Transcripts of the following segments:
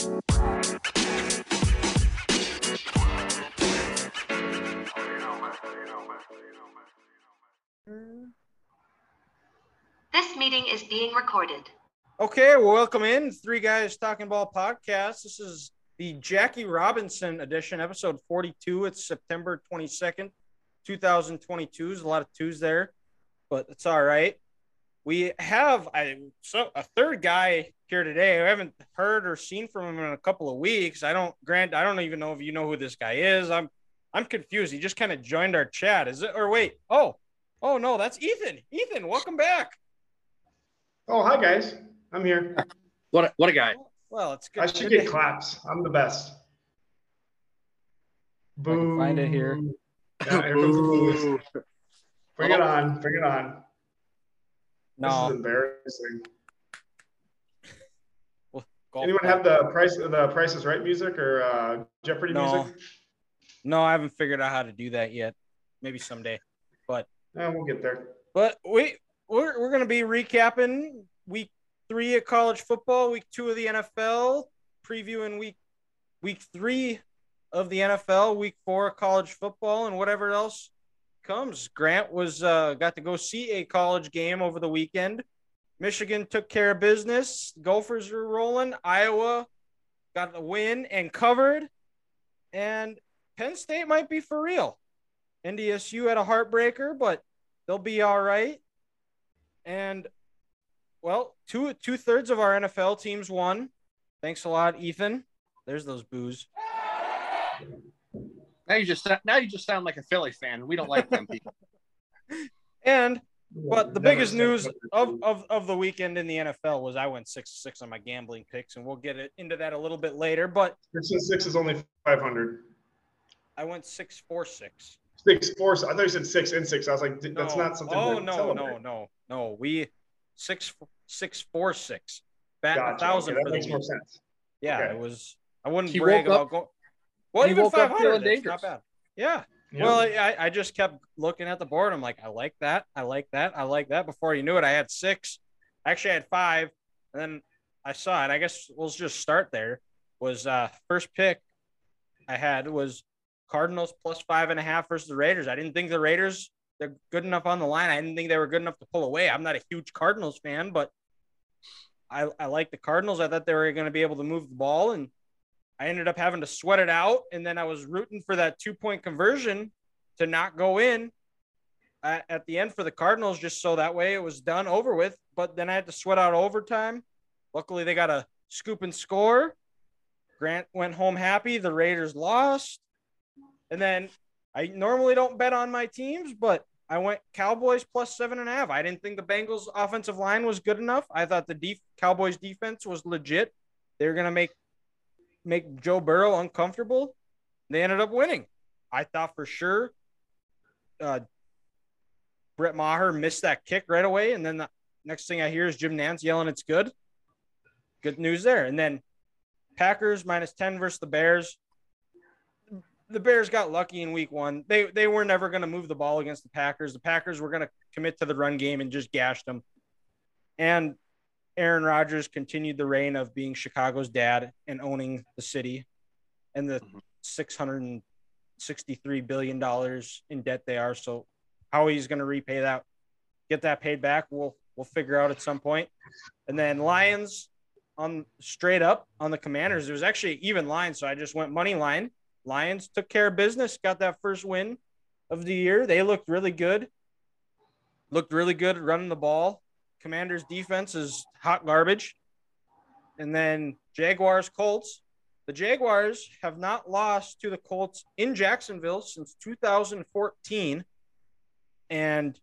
This meeting is being recorded. Okay, welcome in Three Guys Talking Ball podcast. This is the Jackie Robinson edition, episode 42. It's September 22nd, 2022. There's a lot of twos there, but it's all right. We have I, so, a third guy here today. I haven't heard or seen from him in a couple of weeks. I don't, Grant, I don't even know if you know who this guy is. I'm I'm confused. He just kind of joined our chat. Is it, or wait, oh, oh no, that's Ethan. Ethan, welcome back. Oh, hi guys. I'm here. What a, what a guy. Well, it's good. I should good get claps. I'm the best. I can find it here. Boo. Yeah, here comes the. Bring it oh. on. Bring it on. This is embarrassing. Golf Anyone have the price the Price is Right music or uh, Jeopardy No. music? No, I haven't figured out how to do that yet. Maybe someday. but Yeah, we'll get there. But we we're we're gonna be recapping week three of college football, week two of the NFL, previewing week week three of the NFL, week four of college football, and whatever else comes. Grant was uh, got to go see a college game over the weekend. Michigan took care of business. Gophers are rolling. Iowa got the win and covered. And Penn State might be for real. NDSU had a heartbreaker, but they'll be all right. And well, two two thirds of our NFL teams won. Thanks a lot, Ethan. There's those boos. Now you just now you just sound like a Philly fan. We don't like them people. And but the biggest news of, of, of the weekend in the NFL was I went six six on my gambling picks, and we'll get it into that a little bit later. But six and six is only five hundred. I went six four six. Six four. I thought you said six and six. I was like, that's No. not something. Oh no celebrate. no no no. We six six four six. Bat a thousand Okay, for that makes more sense. Yeah, Okay. it was. I wouldn't He brag about up- going. Well, he even woke 500. not bad. Yeah. Yeah. Well, I, I just kept looking at the board. I'm like, I like that. I like that. I like that. Before you knew it, I had six. Actually, I had five. And then I saw it. I guess we'll just start there. Was uh first pick I had was Cardinals plus five and a half versus the Raiders. I didn't think the Raiders they're good enough on the line. I didn't think they were good enough to pull away. I'm not a huge Cardinals fan, but I I like the Cardinals. I thought they were going to be able to move the ball, and I ended up having to sweat it out. And then I was rooting for that two point conversion to not go in at, at the end for the Cardinals, just so that way it was done over with. But then I had to sweat out overtime. Luckily, they got a scoop and score. Grant went home happy. The Raiders lost. And then I normally don't bet on my teams, but I went Cowboys plus seven and a half. I didn't think the Bengals offensive line was good enough. I thought the def- Cowboys defense was legit. They were gonna make make Joe Burrow uncomfortable. They ended up winning. I thought for sure uh, Brett Maher missed that kick right away, and then the next thing I hear is Jim Nantz yelling, "It's good." Good news there. And then Packers minus ten versus the Bears. The Bears got lucky in Week One. They they were never going to move the ball against the Packers. The Packers were going to commit to the run game and just gashed them. And Aaron Rodgers continued the reign of being Chicago's dad and owning the city and the mm-hmm. and sixty-three billion dollars in debt they are. So how he's going to repay that, get that paid back, we'll we'll figure out at some point. And then Lions on straight up on the Commanders. It was actually even line, so I just went money line. Lions took care of business, got that first win of the year. They looked really good. Looked really good running the ball. Commanders defense is hot garbage. And then Jaguars Colts. The Jaguars have not lost to the Colts in Jacksonville since 2014. And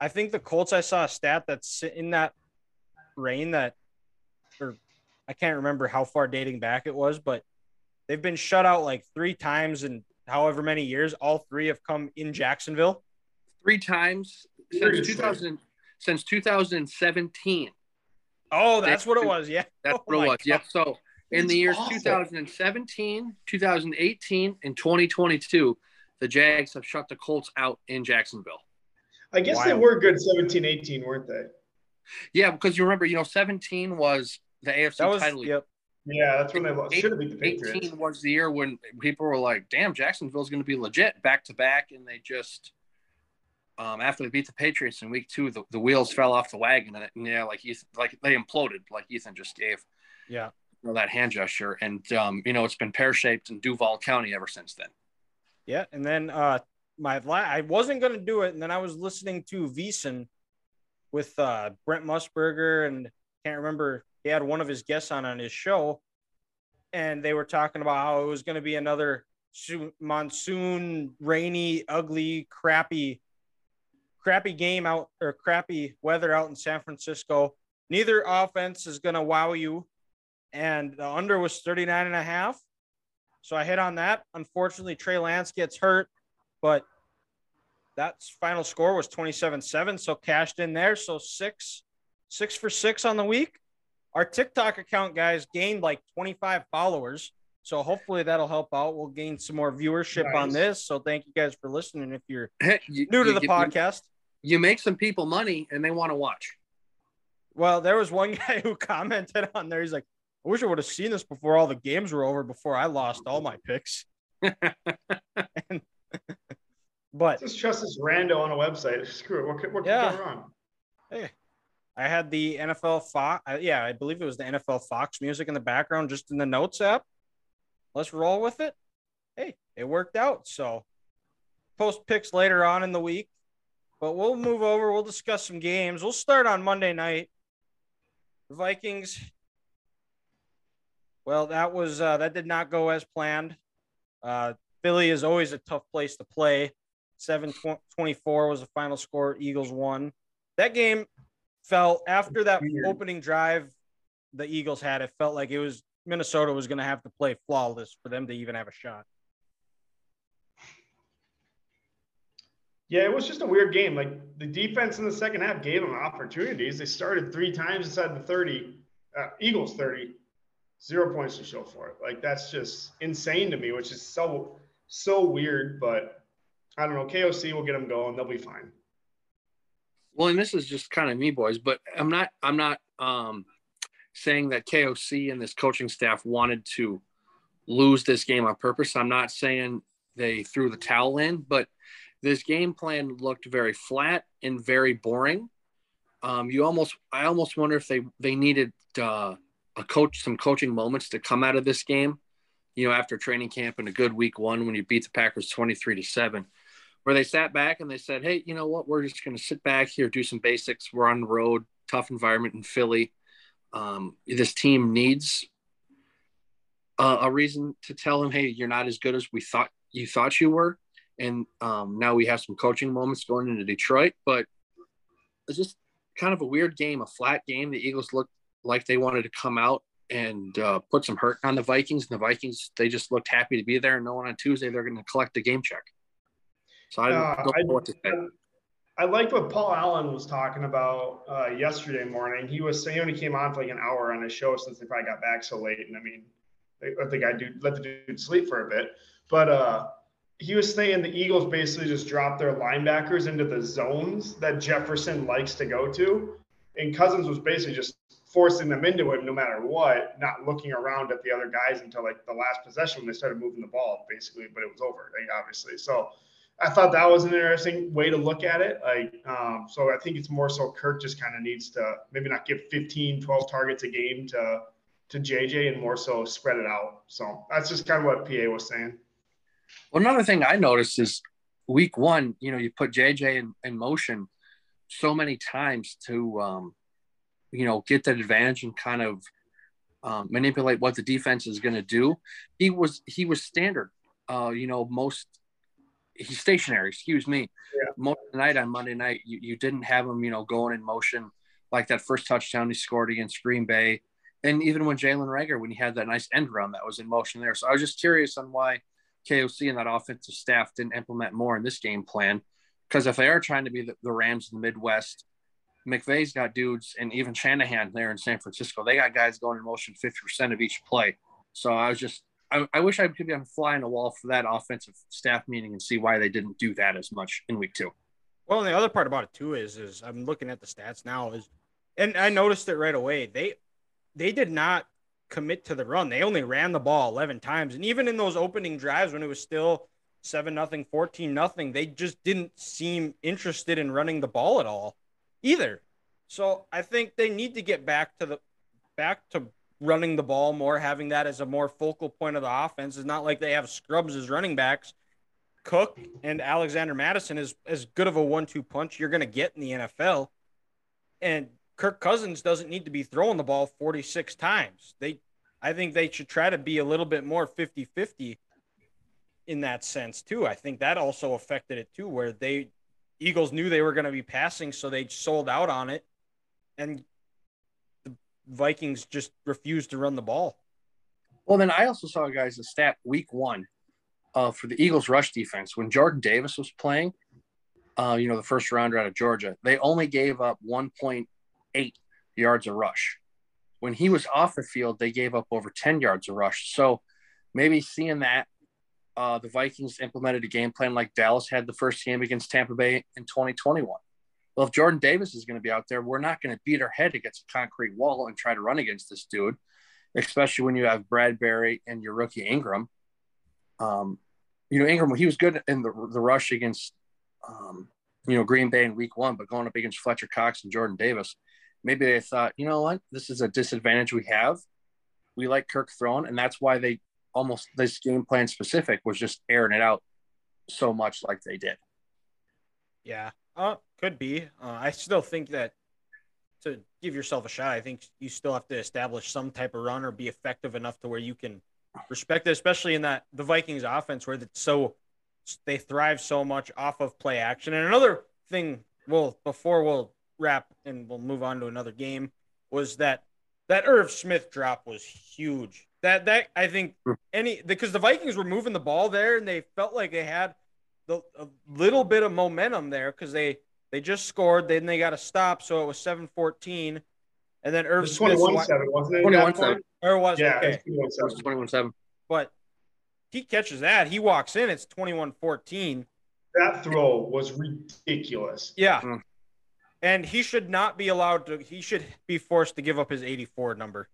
I think the Colts, I saw a stat that's in that reign that, or I can't remember how far dating back it was, but they've been shut out like three times in however many years. All three have come in Jacksonville. Three times since Seriously. 2000 since 2017. Oh, that's what it was. Yeah. That's Oh what it my was. Yep. So in That's the years awful. 2017, 2018, and 2022, the Jags have shut the Colts out in Jacksonville. I guess they were good 17, 18, weren't they? Yeah, because you remember, you know, 17 was the AFC That was, title. yep. Yeah, that's when they lost. Should have beat the Patriots. 18 was the year when people were like, "Damn, Jacksonville's going to be legit back to back," and they just um, after they beat the Patriots in week two, the, the wheels fell off the wagon, and, and yeah, like Ethan, like they imploded, like Ethan just gave. Yeah. You know, that hand gesture, and um, you know it's been pear shaped in Duval County ever since then. Yeah, and then uh, my la- I wasn't gonna do it, and then I was listening to VSiN with uh, Brent Musburger, and can't remember he had one of his guests on on his show, and they were talking about how it was going to be another monsoon, rainy, ugly, crappy, crappy game out or crappy weather out in San Francisco. Neither offense is going to wow you, and the under was 39 and a half. So I hit on that. Unfortunately, Trey Lance gets hurt, but that final score was 27-7, so cashed in there. So six, six for six on the week. Our TikTok account, guys, gained like 25 followers. So hopefully that'll help out. We'll gain some more viewership on this. So thank you guys for listening. If you're You- new to you the podcast, you make some people money, and they want to watch. well, there was one guy who commented on there. He's like, I wish I would have seen this before all the games were over, before I lost all my picks. And- but Just trust this rando on a website. Screw it. What could, what could Yeah. go wrong? Hey, I had the NFL Fox. Yeah, I believe it was the NFL Fox music in the background, just in the notes app. Let's roll with it. Hey, it worked out. So, post picks later on in the week, but we'll move over. We'll discuss some games. We'll start on Monday night. The Vikings. Well, that was uh, that did not go as planned. Uh, Philly is always a tough place to play. 7 24 was the final score. Eagles won. That game felt after that opening drive the Eagles had, it felt like it was Minnesota was going to have to play flawless for them to even have a shot. Yeah, it was just a weird game. Like the defense in the second half gave them opportunities. They started three times inside the 30, uh, Eagles 30, zero points to show for it. Like that's just insane to me, which is so, so weird. But I don't know. KOC will get them going. They'll be fine. Well, and this is just kind of me, boys, but I'm not I'm not um saying that KOC and this coaching staff wanted to lose this game on purpose. I'm not saying they threw the towel in, but this game plan looked very flat and very boring. Um, you almost I almost wonder if they they needed uh, a coach some coaching moments to come out of this game. You know, after training camp and a good week one when you beat the Packers 23 to 7 where they sat back and they said, "Hey, you know what? We're just going to sit back here, do some basics. We're on the road, tough environment in Philly. Um, this team needs uh, a reason to tell him, hey, you're not as good as we thought you thought you were." And um, now we have some coaching moments going into Detroit, but it's just kind of a weird game, a flat game. The Eagles looked like they wanted to come out and uh, put some hurt on the Vikings, and the Vikings they just looked happy to be there, and knowing on Tuesday they're going to collect the game check. So I don't Uh, know I- what to say. I liked what Paul Allen was talking about uh, yesterday morning. He was saying he only came on for like an hour on his show since they probably got back so late. And I mean, I think I do let the dude sleep for a bit. But uh, he was saying the Eagles basically just dropped their linebackers into the zones that Jefferson likes to go to, and Cousins was basically just forcing them into it no matter what, not looking around at the other guys until like the last possession when they started moving the ball, basically. But it was over, like, obviously. So. I thought that was an interesting way to look at it. Like, um, so I think it's more so Kirk just kind of needs to maybe not give 15, 12 targets a game to to JJ and more so spread it out. So that's just kind of what PA was saying. Well, another thing I noticed is week one, you know, you put JJ in, in motion so many times to, um, you know, get that advantage and kind of um, manipulate what the defense is going to do. He was he was standard. Uh, you know, most he's stationary. Excuse me. Yeah. Most of the night on Monday night, you, you didn't have him, you know, going in motion like that first touchdown he scored against Green Bay, and even when Jalen Reagor when he had that nice end run that was in motion there. So I was just curious on why KOC and that offensive staff didn't implement more in this game plan. Because if they are trying to be the, the Rams in the Midwest, McVay's got dudes, and even Shanahan there in San Francisco, they got guys going in motion 50% of each play. So I was just, I, I wish I could be on a fly on the wall for that offensive staff meeting and see why they didn't do that as much in week two. Well, the other part about it too is, is I'm looking at the stats now is, and I noticed it right away. They, they did not commit to the run. They only ran the ball 11 times. And even in those opening drives when it was still 7 nothing, 14 nothing, they just didn't seem interested in running the ball at all either. So I think they need to get back to the back to running the ball more, having that as a more focal point of the offense. It's not like they have scrubs as running backs. Cook and Alexander Mattison is as good of a one-two punch you're going to get in the NFL. And Kirk Cousins doesn't need to be throwing the ball 46 times. They I think they should try to be a little bit more 50-50 in that sense too. I think that also affected it too where they Eagles knew they were going to be passing so they sold out on it and the Vikings just refused to run the ball. Well, then I also saw guys a stat week 1 uh, for the Eagles rush defense when Jordan Davis was playing uh, you know, the first rounder out of Georgia, they only gave up 1.8 yards a rush. When he was off the field, they gave up over 10 yards a rush. So maybe seeing that, uh, the Vikings implemented a game plan like Dallas had the first game against Tampa Bay in 2021. Well, if Jordan Davis is going to be out there, we're not going to beat our head against a concrete wall and try to run against this dude, especially when you have Bradbury and your rookie Ingram. Um, you know, Ingram, he was good in the, the rush against um, you know, Green Bay in week one, but going up against Fletcher Cox and Jordan Davis, maybe they thought, you know what, this is a disadvantage we have. We like Kirk throwing, and that's why they almost this game plan specific was just airing it out so much like they did. Yeah, uh, could be. Uh, I still think that to give yourself a shot, I think you still have to establish some type of run or be effective enough to where you can respect it, especially in that the Vikings offense where it's so they thrive so much off of play action. And another thing, well, before we'll wrap and we'll move on to another game, was that that Irv Smith drop was huge. That that I think any because the Vikings were moving the ball there and they felt like they had the, a little bit of momentum there because they they just scored, then they got a stop, so it was 7-14. And then Irv Smith 21 7, wasn't it? 21 7. Or was Yeah, okay. it was 21 7. 21 7. But he catches that, he walks in, it's 21-14. That throw was ridiculous. Yeah. Mm. And he should not be allowed to he should be forced to give up his 84 number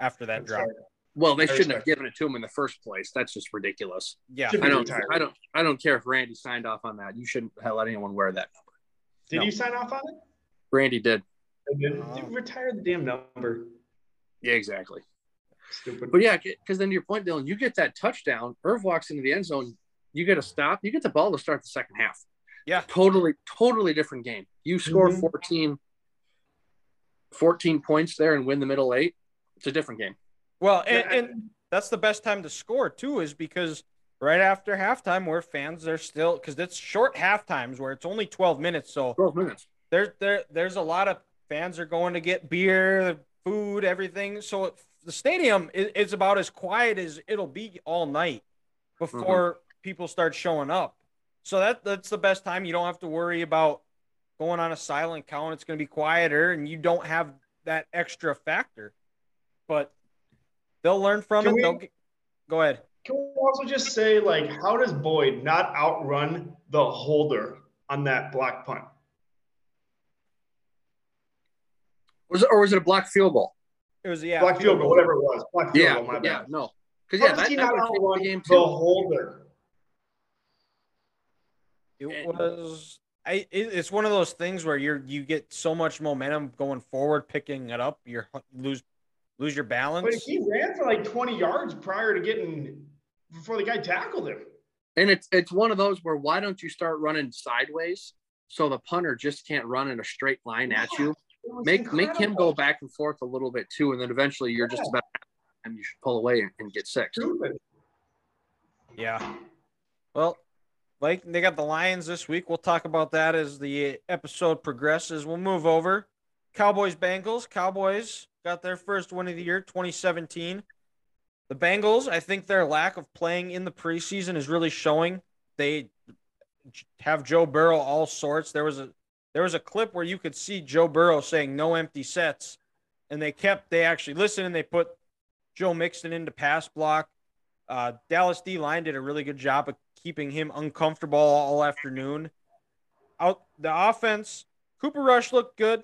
after that drop. Well, they shouldn't have given it to him in the first place. That's just ridiculous. Yeah. I don't, retired. I don't, I don't care if Randy signed off on that. You shouldn't let anyone wear that number. Did No. you sign off on it? Randy did. And then Oh. retire the damn number. Yeah, exactly. Stupid. But yeah, because then your point, Dylan, you get that touchdown. Irv walks into the end zone. You get a stop. You get the ball to start the second half. Yeah. Totally, totally different game. You score Mhm. 14, 14 points there and win the middle eight. It's a different game. Well, and, Yeah, and that's the best time to score too, is because right after halftime, where fans are still because it's short half times where it's only 12 minutes. So 12 minutes. there, there, there's a lot of fans are going to get beer, food, everything. So the stadium is, is about as quiet as it'll be all night before people start showing up. So that that's the best time. You don't have to worry about going on a silent count. It's going to be quieter, and you don't have that extra factor. But they'll learn from Can it. we- get, go ahead. Can we also just say, like, how does Boyd not outrun the holder on that block punt? Was it, or was it a block field goal? It was yeah, block field goal, whatever it was. Block field Yeah, goal, my yeah, bad. no. Because yeah, does that, that not would have outrun the game the holder? It And- was. I, it, it's one of those things where you're you get so much momentum going forward, picking it up, you lose lose your balance. But he ran for like 20 yards prior to getting before the guy tackled him. And it's it's one of those where why don't you start running sideways so the punter just can't run in a straight line at you? It was Make make him go back and forth a little bit too, and then eventually you're just about and you should pull away and, and get six. Stupid. Yeah. Well, like they got the Lions this week. We'll talk about that as the episode progresses. We'll move over. Cowboys Bengals. Cowboys got their first win of the year, 2017. The Bengals, I think their lack of playing in the preseason is really showing. They have Joe Burrow all sorts. There was a there was a clip where you could see Joe Burrow saying no empty sets, and they kept they actually listened and they put Joe Mixon into pass block. Uh, Dallas D line did a really good job of keeping him uncomfortable all afternoon. Out the offense, Cooper Rush looked good.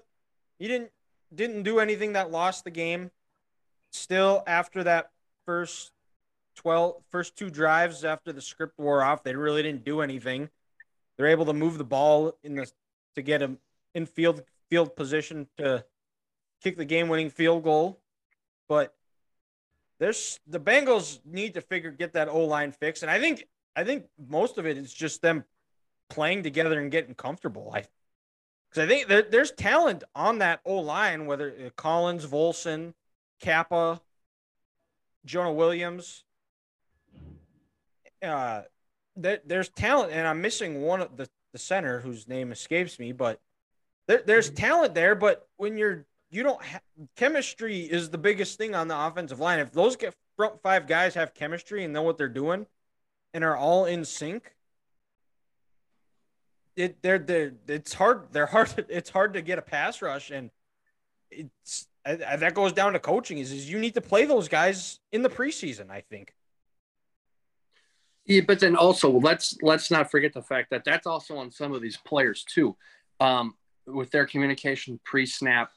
He didn't didn't do anything that lost the game. still after that first 12 first two drives after the script wore off, they really didn't do anything. They're able to move the ball in the to get him in field field position to kick the game winning field goal. But there's the Bengals need to figure get that O line fixed. And I think I think most of it is just them playing together and getting comfortable. I because I think there, there's talent on that O line, whether uh, Collins, Volson, Cappa, Jonah Williams. Uh, there, there's talent, and I'm missing one of the, the center whose name escapes me, but there, there's talent there. But when you're you don't ha- chemistry is the biggest thing on the offensive line. If those get front five guys have chemistry and know what they're doing, and are all in sync, it they're they're it's hard they're hard it's hard to get a pass rush. And it's I, I, that goes down to coaching is is you need to play those guys in the preseason I think. Yeah but then also let's let's not forget the fact that that's also on some of these players too. Um, with their communication pre-snap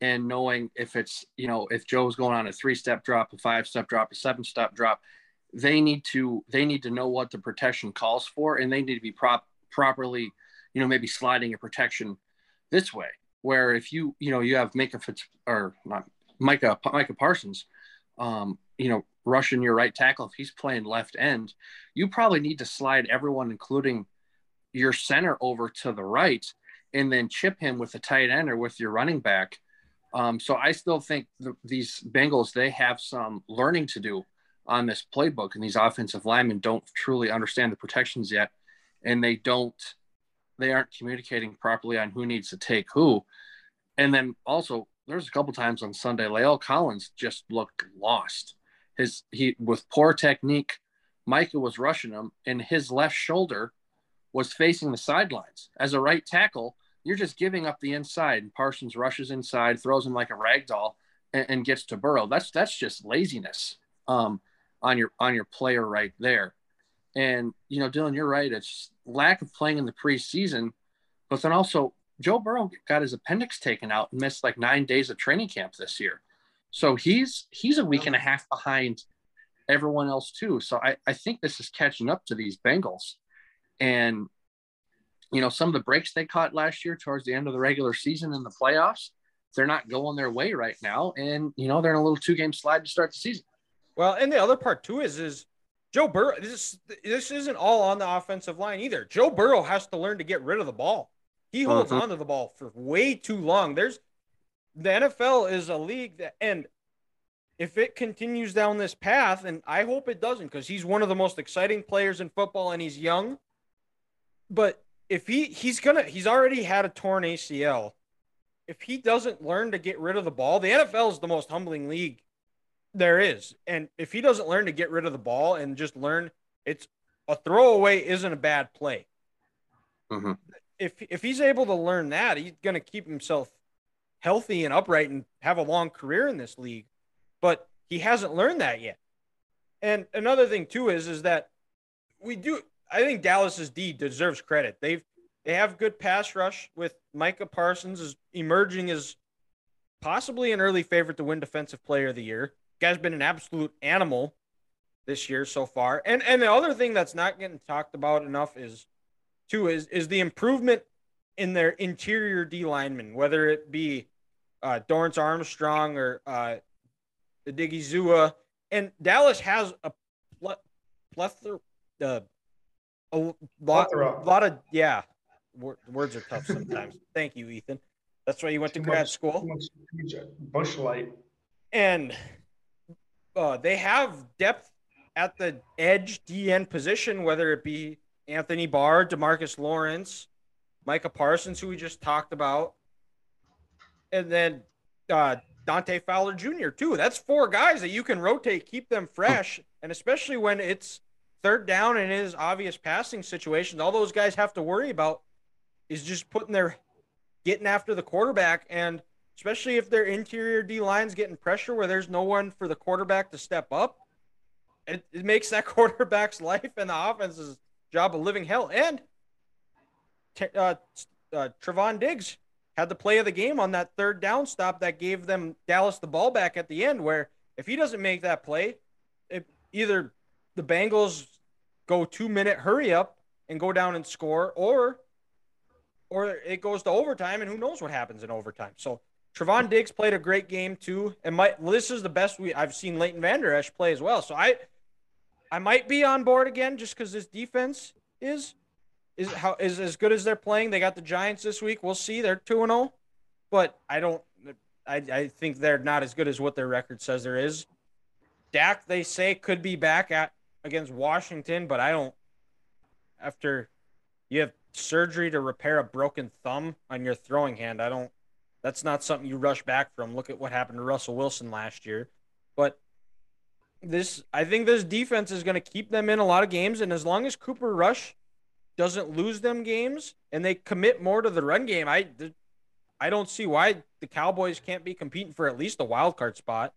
and knowing if it's you know if Joe's going on a three step drop a five step drop a seven step drop they need to they need to know what the protection calls for and they need to be prop properly, you know, maybe sliding a protection this way. Where if you, you know, you have Micah Fitz or not Micah Micah Parsons, um, you know, rushing your right tackle if he's playing left end, you probably need to slide everyone, including your center, over to the right, and then chip him with the tight end or with your running back. Um, so I still think the, these Bengals they have some learning to do on this playbook, and these offensive linemen don't truly understand the protections yet and they don't they aren't communicating properly on who needs to take who. And then also there's a couple times on Sunday, La'el Collins just looked lost. His he with poor technique, Micah was rushing him, and his left shoulder was facing the sidelines. As a right tackle, you're just giving up the inside, and Parsons rushes inside, throws him like a rag doll, and, and gets to Burrow. That's that's just laziness um, on your on your player right there. And you know, Dylan, you're right. It's lack of playing in the preseason, but then also Joe Burrow got his appendix taken out and missed like nine days of training camp this year. So he's he's a week and a half behind everyone else too. So I, I think this is catching up to these Bengals. And you know, some of the breaks they caught last year towards the end of the regular season in the playoffs, they're not going their way right now. And you know, they're in a little two game slide to start the season. Well, and the other part too is is Joe Burrow, this this isn't all on the offensive line either. Joe Burrow has to learn to get rid of the ball. He holds uh-huh. onto the ball for way too long. There's the NFL is a league that, and if it continues down this path, and I hope it doesn't, because he's one of the most exciting players in football, and he's young. But if he he's gonna he's already had a torn ACL. If he doesn't learn to get rid of the ball, the NFL is the most humbling league there is. And if he doesn't learn to get rid of the ball and just learn it's a throwaway isn't a bad play. Mm-hmm. If if he's able to learn that, he's going to keep himself healthy and upright and have a long career in this league. But he hasn't learned that yet. And another thing too is is that we do I think Dallas's D deserves credit. They've they have good pass rush with Micah Parsons is emerging as possibly an early favorite to win defensive player of the year guy's been an absolute animal this year so far. And and the other thing that's not getting talked about enough is too is is the improvement in their interior D linemen, whether it be uh, Dorance Armstrong or uh, Zua. And Dallas has a plethora, uh, a lot, a lot of yeah. Words are tough sometimes. Thank you, Ethan. That's why you went to grad school. Busch light. And uh, they have depth at the edge DN position, whether it be Anthony Barr, Demarcus Lawrence, Micah Parsons, who we just talked about, and then uh, Dante Fowler Jr. too. That's four guys that you can rotate, keep them fresh, and especially when it's third down and it is obvious passing situations, all those guys have to worry about is just putting their getting after the quarterback and especially if their interior D line's getting pressure where there's no one for the quarterback to step up. It, it makes that quarterback's life and the offense's job a living hell. And uh, uh, Trevon Diggs had the play of the game on that third down stop that gave them Dallas the ball back at the end, where If he doesn't make that play, it, either the Bengals go two minute hurry up and go down and score, or or it goes to overtime, and who knows what happens in overtime. So Trevon Diggs played a great game too, and my well, this is the best we I've seen Leighton Vander Esch play as well. So I I might be on board again just because this defense is is how is as good as they're playing. They got the Giants this week. We'll see. They're two and zero, oh. but I don't. I I think they're not as good as what their record says there is. Dak, they say, could be back at against Washington, but I don't. After you have surgery to repair a broken thumb on your throwing hand, I don't. That's not something you rush back from. Look at what happened to Russell Wilson last year. But this, I think this defense is going to keep them in a lot of games, and as long as Cooper Rush doesn't lose them games and they commit more to the run game, I, I don't see why the Cowboys can't be competing for at least a wild card spot.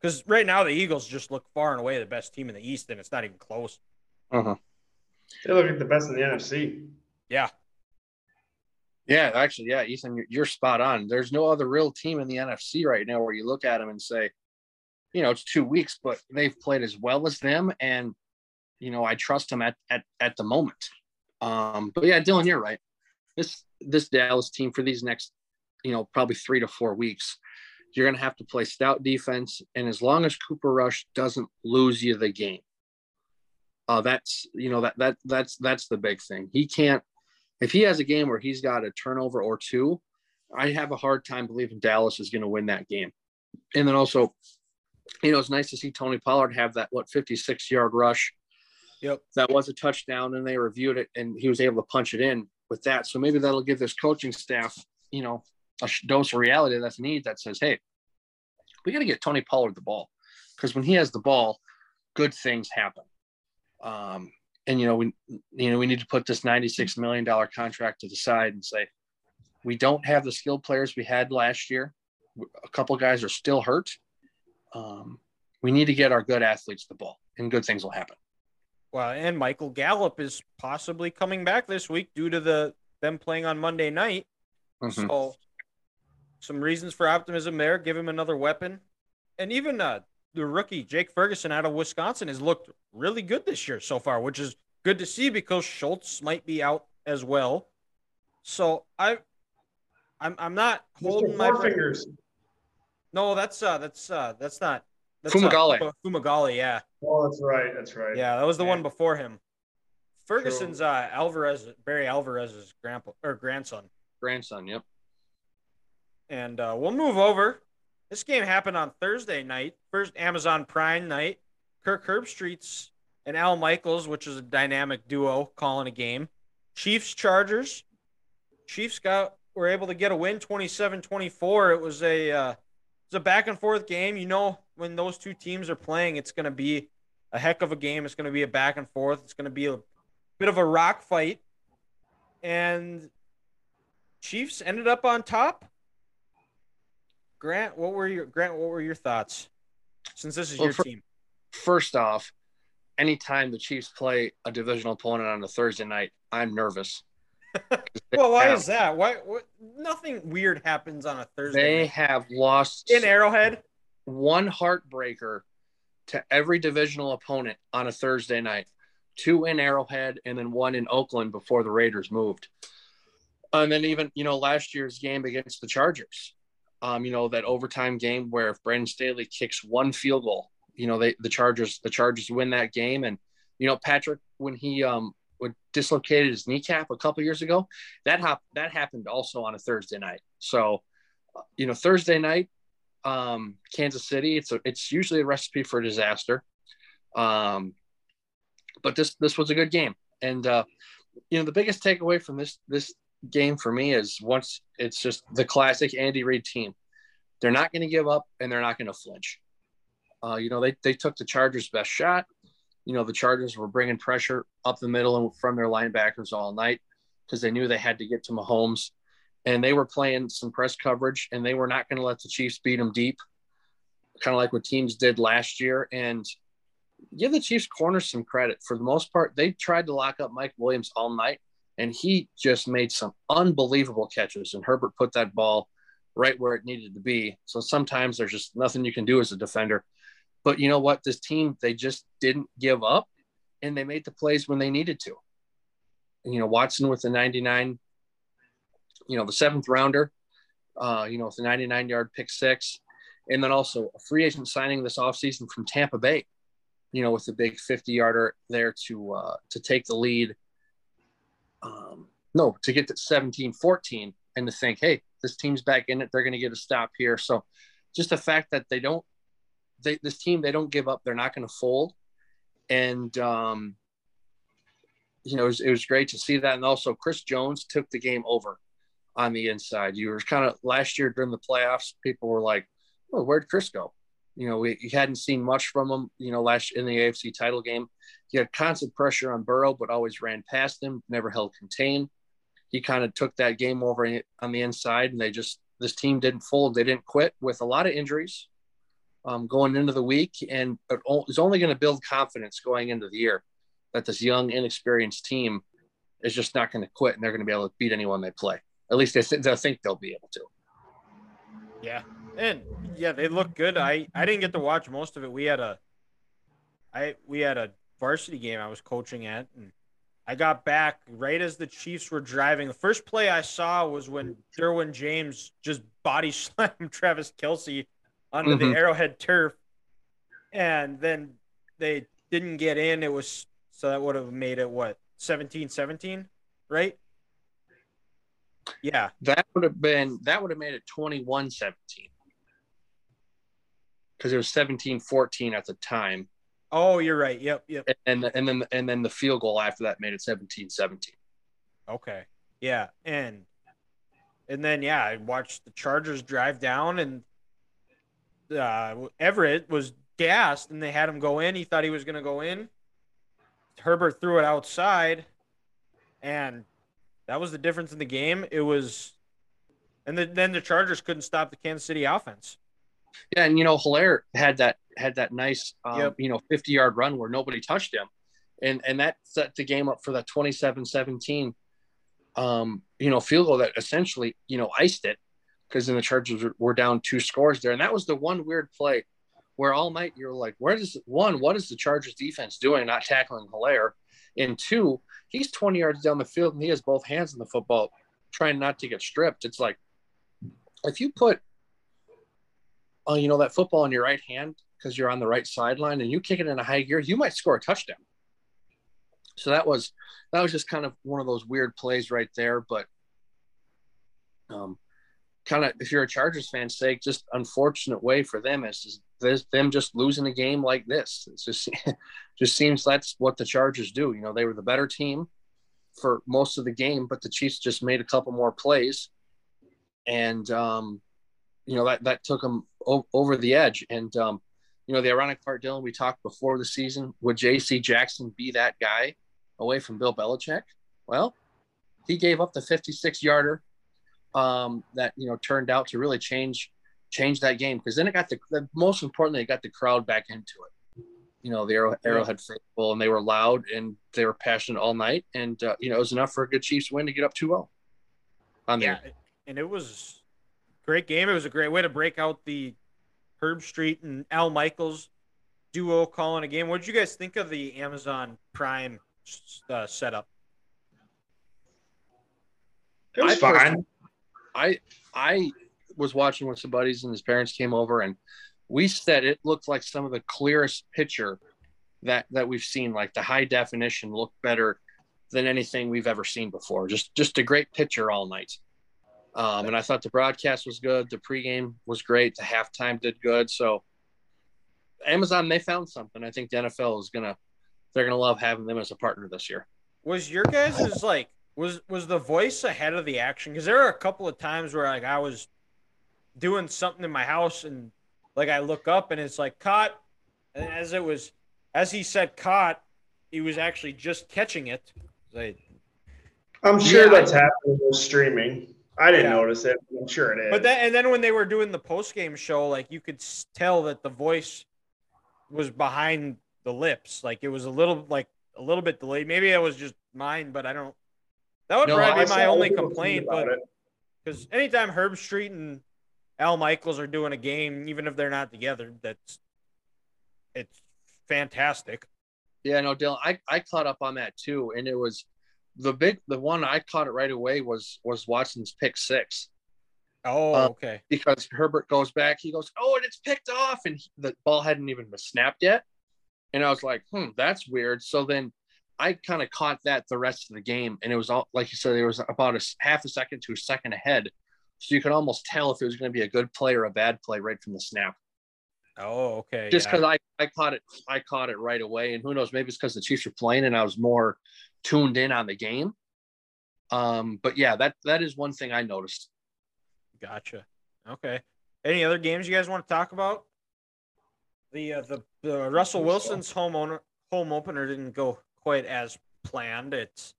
Because right now the Eagles just look far and away the best team in the East, and it's not even close. Uh-huh. They look like the best in the NFC. Yeah. Yeah, actually, yeah, Ethan, you're, you're spot on. There's no other real team in the NFC right now where you look at them and say, you know, it's two weeks, but they've played as well as them, and you know, I trust them at at at the moment. Um, but yeah, Dylan, you're right. This this Dallas team for these next, you know, probably three to four weeks, you're going to have to play stout defense. And as long as Cooper Rush doesn't lose you the game, uh, that's you know that that that's that's the big thing. He can't if he has a game where he's got a turnover or two. I have a hard time believing Dallas is going to win that game. And then also, you know, it's nice to see Tony Pollard have that what 56 yard rush. Yep. That was a touchdown, and they reviewed it, and he was able to punch it in with that. So maybe that'll give this coaching staff, you know, a dose of reality that's needed that says, hey, we got to get Tony Pollard the ball because when he has the ball, good things happen. Um, and you know we you know we need to put this 96 million dollar contract to the side and say we don't have the skilled players we had last year. A couple guys are still hurt. Um, we need to get our good athletes the ball, and good things will happen. Well, and Michael Gallup is possibly coming back this week due to the them playing on Monday night. Mm-hmm. So some reasons for optimism there. Give him another weapon, and even uh, the rookie Jake Ferguson out of Wisconsin has looked really good this year so far, which is good to see because Schultz might be out as well. So I, I'm I'm not holding my fingers. No, that's uh that's uh that's not that's Fumagalli. Uh, Fumagalli, yeah. Oh, that's right. That's right. Yeah, that was the yeah. one before him. Ferguson's True. uh Alvarez Barry Alvarez's grandpa or grandson. Grandson, yep and uh, we'll move over. This game happened on Thursday night, first Amazon Prime night. Kirk Herbstreit's and Al Michaels, which is a dynamic duo, calling a game. Chiefs Chargers. Chiefs got were able to get a win 27-24. It was a uh, it was a back and forth game. You know when those two teams are playing, it's going to be a heck of a game. It's going to be a back and forth. It's going to be a bit of a rock fight. And Chiefs ended up on top Grant, what were your Grant? What were your thoughts? Since this is well, your for, team. First off, anytime the Chiefs play a divisional opponent on a Thursday night, I'm nervous. well, why have, is that? Why? What, nothing weird happens on a Thursday. They night. have lost in Arrowhead. One heartbreaker to every divisional opponent on a Thursday night. Two in Arrowhead and then one in Oakland before the Raiders moved. And then even you know last year's game against the Chargers um, you know, that overtime game where if Brandon Staley kicks one field goal, you know, they the Chargers the Chargers win that game. And you know, Patrick when he um would dislocated his kneecap a couple years ago, that hap- that happened also on a Thursday night. So, uh, you know, Thursday night, um, Kansas City, it's a, it's usually a recipe for disaster. Um, but this this was a good game, and uh, you know, the biggest takeaway from this this game for me is once it's just the classic Andy Reid team. They're not going to give up and they're not going to flinch. Uh, you know, they, they took the Chargers' best shot. You know, the Chargers were bringing pressure up the middle and from their linebackers all night because they knew they had to get to Mahomes. And they were playing some press coverage and they were not going to let the Chiefs beat them deep, kind of like what teams did last year. And give the Chiefs corners some credit. For the most part, they tried to lock up Mike Williams all night and he just made some unbelievable catches. And Herbert put that ball right where it needed to be. So sometimes there's just nothing you can do as a defender. But you know what? This team, they just didn't give up and they made the plays when they needed to. And, you know, Watson with the 99, you know, the seventh rounder, uh, you know, with the 99 yard pick six. And then also a free agent signing this offseason from Tampa Bay, you know, with the big 50 yarder there to uh, to take the lead. Um, no, to get to 17 14 and to think, hey, this team's back in it. They're going to get a stop here. So just the fact that they don't, they, this team, they don't give up. They're not going to fold. And, um, you know, it was, it was great to see that. And also, Chris Jones took the game over on the inside. You were kind of last year during the playoffs, people were like, oh, where'd Chris go? You know, we hadn't seen much from him, you know, last in the AFC title game. He had constant pressure on Burrow, but always ran past him, never held contain. He kind of took that game over on the inside, and they just, this team didn't fold. They didn't quit with a lot of injuries um, going into the week. And it's only going to build confidence going into the year that this young, inexperienced team is just not going to quit and they're going to be able to beat anyone they play. At least they, th- they think they'll be able to. Yeah. And yeah, they look good. I I didn't get to watch most of it. We had a I we had a varsity game I was coaching at and I got back right as the Chiefs were driving. The first play I saw was when Derwin James just body slammed Travis Kelce onto mm-hmm. the Arrowhead turf, and then they didn't get in. It was so that would have made it what 17-17, right? Yeah. That would have been that would have made it 21-17 because it was 17-14 at the time. Oh, you're right. Yep, yep. And and then and then the field goal after that made it 17-17. Okay. Yeah, and and then yeah, I watched the Chargers drive down and uh, Everett was gassed and they had him go in. He thought he was going to go in. Herbert threw it outside and that was the difference in the game. It was, and the, then the Chargers couldn't stop the Kansas City offense. Yeah, and you know, Helaire had that had that nice, um, yep. you know, fifty yard run where nobody touched him, and and that set the game up for that 27-17, um, you know, field goal that essentially you know iced it because then the Chargers were down two scores there, and that was the one weird play where all night you're like, where does one, what is the Chargers defense doing, not tackling Helaire, and two, he's 20 yards down the field and he has both hands on the football, trying not to get stripped. It's like if you put, uh, you know, that football in your right hand because you're on the right sideline and you kick it in a high gear, you might score a touchdown. So that was that was just kind of one of those weird plays right there. But um, kind of if you're a Chargers fan, sake, just unfortunate way for them is them just losing a game like this. It's just just seems that's what the Chargers do. You know, they were the better team for most of the game, but the Chiefs just made a couple more plays, and um, you know that that took them o- over the edge. And um, you know, the ironic part, Dylan, we talked before the season, would J.C. Jackson be that guy away from Bill Belichick? Well, he gave up the 56 yarder um, that you know turned out to really change change that game because then it got the, the, most importantly it got the crowd back into it. You know the Arrow, Arrowhead faithful and they were loud and they were passionate all night and uh, you know it was enough for a good Chiefs win to get up 2-0 on yeah, there. and it was great game. It was a great way to break out the Herbstreit and Al Michaels duo calling a game. What did you guys think of the Amazon Prime uh, setup? It was I fine. I I was watching with some buddies and his parents came over and we said it looked like some of the clearest picture that that we've seen like the high definition looked better than anything we've ever seen before. Just just a great picture all night. Um, and i thought the broadcast was good. The pregame was great. The halftime did good. So amazon they found something. I think the nfl is gonna they're gonna love having them as a partner this year. Was your guys like was was the voice ahead of the action? Because there are a couple of times where like I was doing something in my house and like I look up and it's like caught, and as it was as he said caught, he was actually just catching it. Like, I'm sure yeah, that's I, happening with streaming. I didn't yeah. notice it. I'm sure it is. But then and then when they were doing the post game show, like you could tell that the voice was behind the lips. Like it was a little like a little bit delayed. Maybe it was just mine, but I don't that would no, probably be my only complaint, but because anytime Herbstreit and Al Michaels are doing a game, even if they're not together, that's it's fantastic. Yeah, no, Dylan, I, I caught up on that too. And it was the big the one I caught it right away was was Watson's pick six. Oh, Uh, okay. Because Herbert goes back, he goes, Oh, and it's picked off, and he- the ball hadn't even been snapped yet. And I was like, hmm, that's weird. So then I kind of caught that the rest of the game, and it was all like you said, it was about a half a second to a second ahead. So you could almost tell if it was going to be a good play or a bad play right from the snap. Oh, okay. just yeah. because I, I caught it I caught it right away and who knows maybe it's because the Chiefs were playing and I was more tuned in on the game um but yeah that that is one thing I noticed Gotcha. Okay. Any other games you guys want to talk about? The uh, the the Russell. Wilson's home owner home opener didn't go quite as planned. It's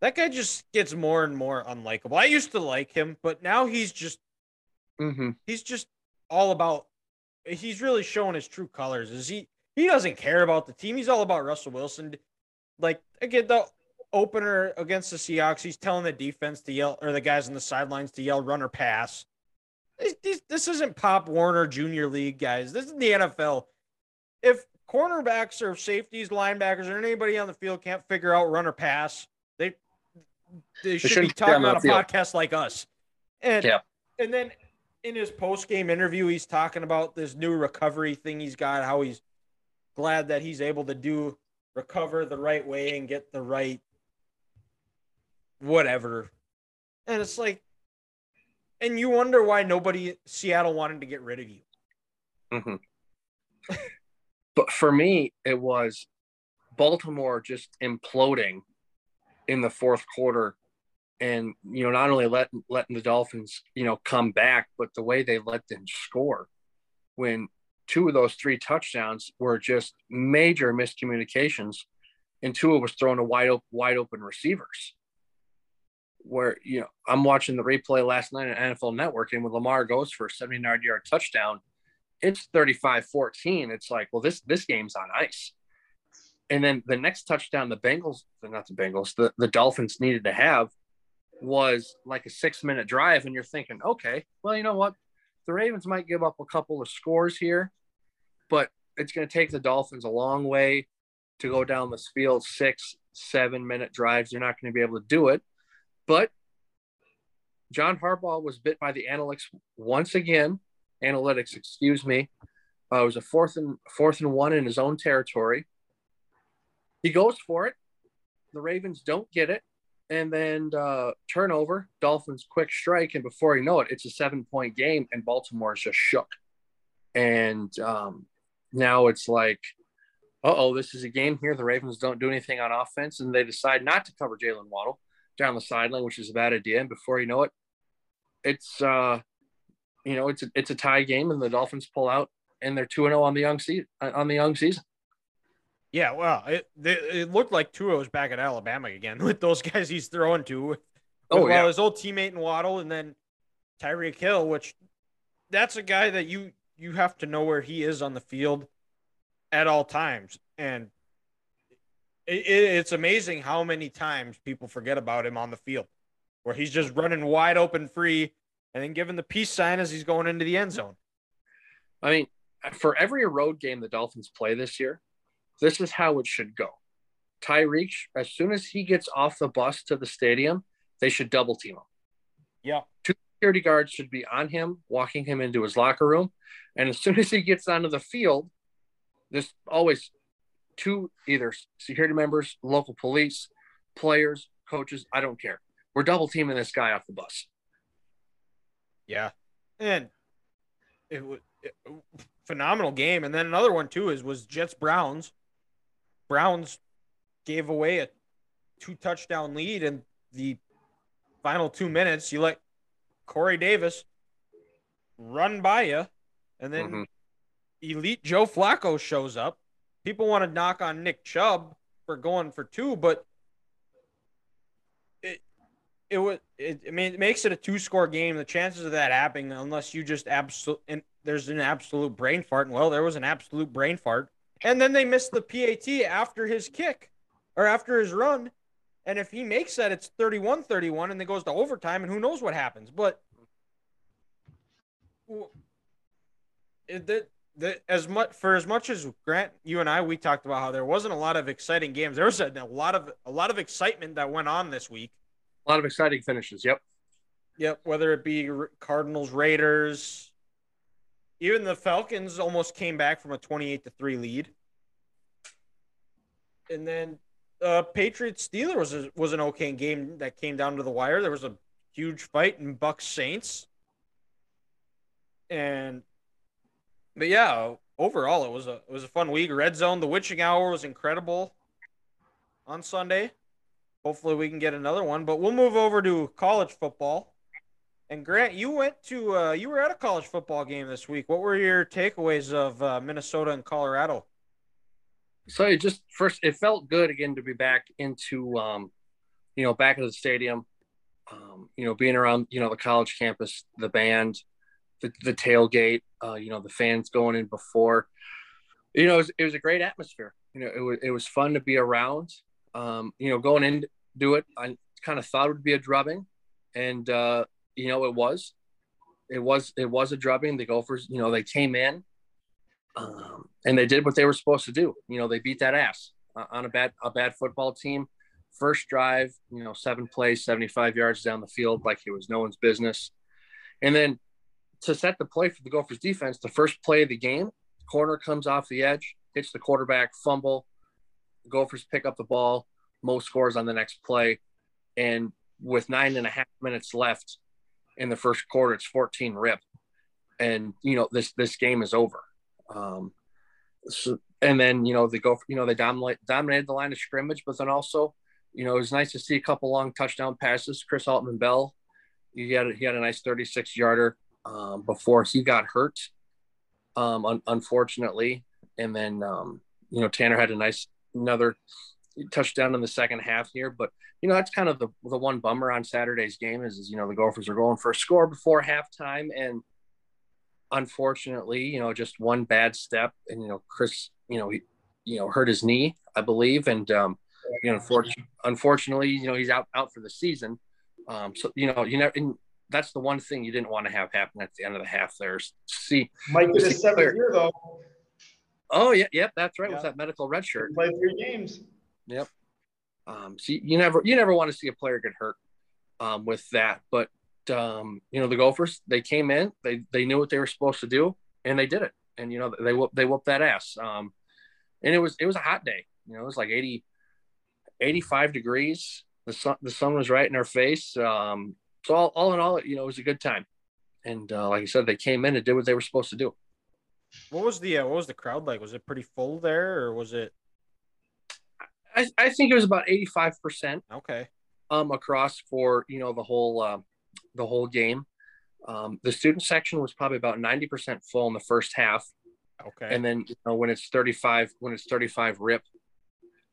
that guy just gets more and more unlikable. I used to like him, but now he's just mm-hmm. he's just all about he's really showing his true colors. Is he he doesn't care about the team. He's all about Russell Wilson. Like again, the opener against the Seahawks, he's telling the defense to yell or the guys on the sidelines to yell run or pass. This, this, this isn't Pop Warner Junior League, guys. This is the NFL. If cornerbacks or safeties, linebackers, or anybody on the field can't figure out run or pass, they they should be talking on on a field. podcast like us. And Yeah. and then in his post game interview, he's talking about this new recovery thing he's got, how he's glad that he's able to do recover the right way and get the right whatever. And it's like, and you wonder why nobody Seattle wanted to get rid of you. Mm-hmm. but for me it was Baltimore just imploding in the fourth quarter and you know not only letting letting the Dolphins you know come back but the way they let them score when two of those three touchdowns were just major miscommunications and Tua was thrown to wide open wide open receivers. Where you know I'm watching the replay last night on NFL Network and when Lamar goes for a 79 yard touchdown it's 35-14 it's like well this this game's on ice and then the next touchdown the Bengals not the Bengals the, the Dolphins needed to have was like a six minute drive. And you're thinking okay well you know what? The Ravens might give up a couple of scores here but it's going to take the Dolphins a long way to go down this field six seven minute drives. They're not going to be able to do it. But John Harbaugh was bit by the analytics once again. Analytics excuse me. Uh, it was a fourth and fourth and one in his own territory he goes for it the Ravens don't get it and then uh, turnover, Dolphins quick strike, and before you know it, it's a seven point game, and Baltimore is just shook. And um, now it's like, oh, this is a game here. The Ravens don't do anything on offense, and they decide not to cover Jaylen Waddle down the sideline, which is a bad idea. And before you know it, it's uh, you know it's a, it's a tie game, and the Dolphins pull out, and they're two and zero on the young season on the young season. Yeah, well, it it looked like Tua was back at Alabama again with those guys he's throwing to. With, Oh, well, yeah. his old teammate in Waddle, and then Tyreek Hill, which that's a guy that you you have to know where he is on the field at all times, and it, it, it's amazing how many times people forget about him on the field, where he's just running wide open free, and then giving the peace sign as he's going into the end zone. I mean, for every road game the Dolphins play this year, this is how it should go. Tyreek, as soon as he gets off the bus to the stadium, they should double team him. Yeah. Two Security guards should be on him, walking him into his locker room. And as soon as he gets onto the field, there's always two either security members, local police, players, coaches. I don't care. We're double teaming this guy off the bus. Yeah, and it was phenomenal game. And then another one too is was Jets Browns. Browns gave away a two touchdown lead in the final two minutes. You let Corey Davis run by you, and then Mhm. elite Joe Flacco shows up. People want to knock on Nick Chubb for going for two, but it it was it, I mean it makes it a two score game. The chances of that happening, unless you just absolute and there's an absolute brain fart. And well, there was an absolute brain fart. And then they missed the PAT after his kick or after his run. And if he makes that, it's 31 31 and it goes to overtime, and who knows what happens. But it, the, the, as much for as much as Grant, you and I, we talked about how there wasn't a lot of exciting games. There was a, a lot of a lot of excitement that went on this week. A lot of exciting finishes. Yep. Yep. Whether it be Cardinals, Raiders, even the Falcons almost came back from a twenty-eight to three lead, and then uh, Patriots Steelers was a, was an okay game that came down to the wire. There was a huge fight in Bucks Saints, and but yeah, overall it was a it was a fun week. Red Zone, the witching hour was incredible on Sunday. Hopefully we can get another one, but we'll move over to college football. And Grant, you went to uh, you were at a college football game this week. What were your takeaways of uh, Minnesota and Colorado? So it just first, it felt good again to be back into, um, you know, back at the stadium. Um, you know, being around, you know, the college campus, the band, the, the tailgate, uh, you know, the fans going in before. You know, it was, it was a great atmosphere. You know, it was it was fun to be around. Um, you know, going into it, I kind of thought it would be a drubbing, and uh, you know, it was. It was it was a drubbing. The Gophers, you know, they came in, um, and they did what they were supposed to do. You know, they beat that ass uh, on a bad a bad football team. First drive, you know, seven plays, seventy five yards down the field, like it was no one's business, and then to set the play for the Gophers defense, the first play of the game, corner comes off the edge, hits the quarterback, fumble. The Gophers pick up the ball. Mo scores on the next play. And with nine and a half minutes left in the first quarter, it's 14 rip. And, you know, this this game is over. Um, so, and then, you know, they go, you know, they dominate, dominated the line of scrimmage, but then also, you know, it was nice to see a couple long touchdown passes. Chris Autman Bell, he had, he had a nice 36 yarder um, before he got hurt, um, un- unfortunately. And then, um, you know, Tanner had a nice another touchdown in the second half here. But, you know, that's kind of the, the one bummer on Saturday's game is, is, you know, the Gophers are going for a score before halftime. And unfortunately, you know, just one bad step. And, you know, Chris, you know, he, you know, hurt his knee, I believe. And, um, you know, unfortunately, unfortunately, you know, he's out, out for the season. Um, so, you know, you never, that's the one thing you didn't want to have happen at the end of the half there. See, Mike get a seventh year though. Oh yeah, yep, that's right. Yeah. With that medical red shirt, play three games. Yep. Um, see, you never you never want to see a player get hurt um, with that, but um, you know the Gophers they came in, they they knew what they were supposed to do, and they did it, and you know they whooped they whooped that ass. Um, and it was it was a hot day. You know, it was like 80, 85 degrees. The sun the sun was right in our face. Um, so all, all in all, you know, it was a good time. And uh, like I said, they came in and did what they were supposed to do. What was the uh, what was the crowd like? Was it pretty full there, or was it? I, I think it was about eighty five percent. Okay. Um, across for you know the whole uh, the whole game. Um, the student section was probably about ninety percent full in the first half. Okay. And then you know when it's thirty five when it's thirty five rip,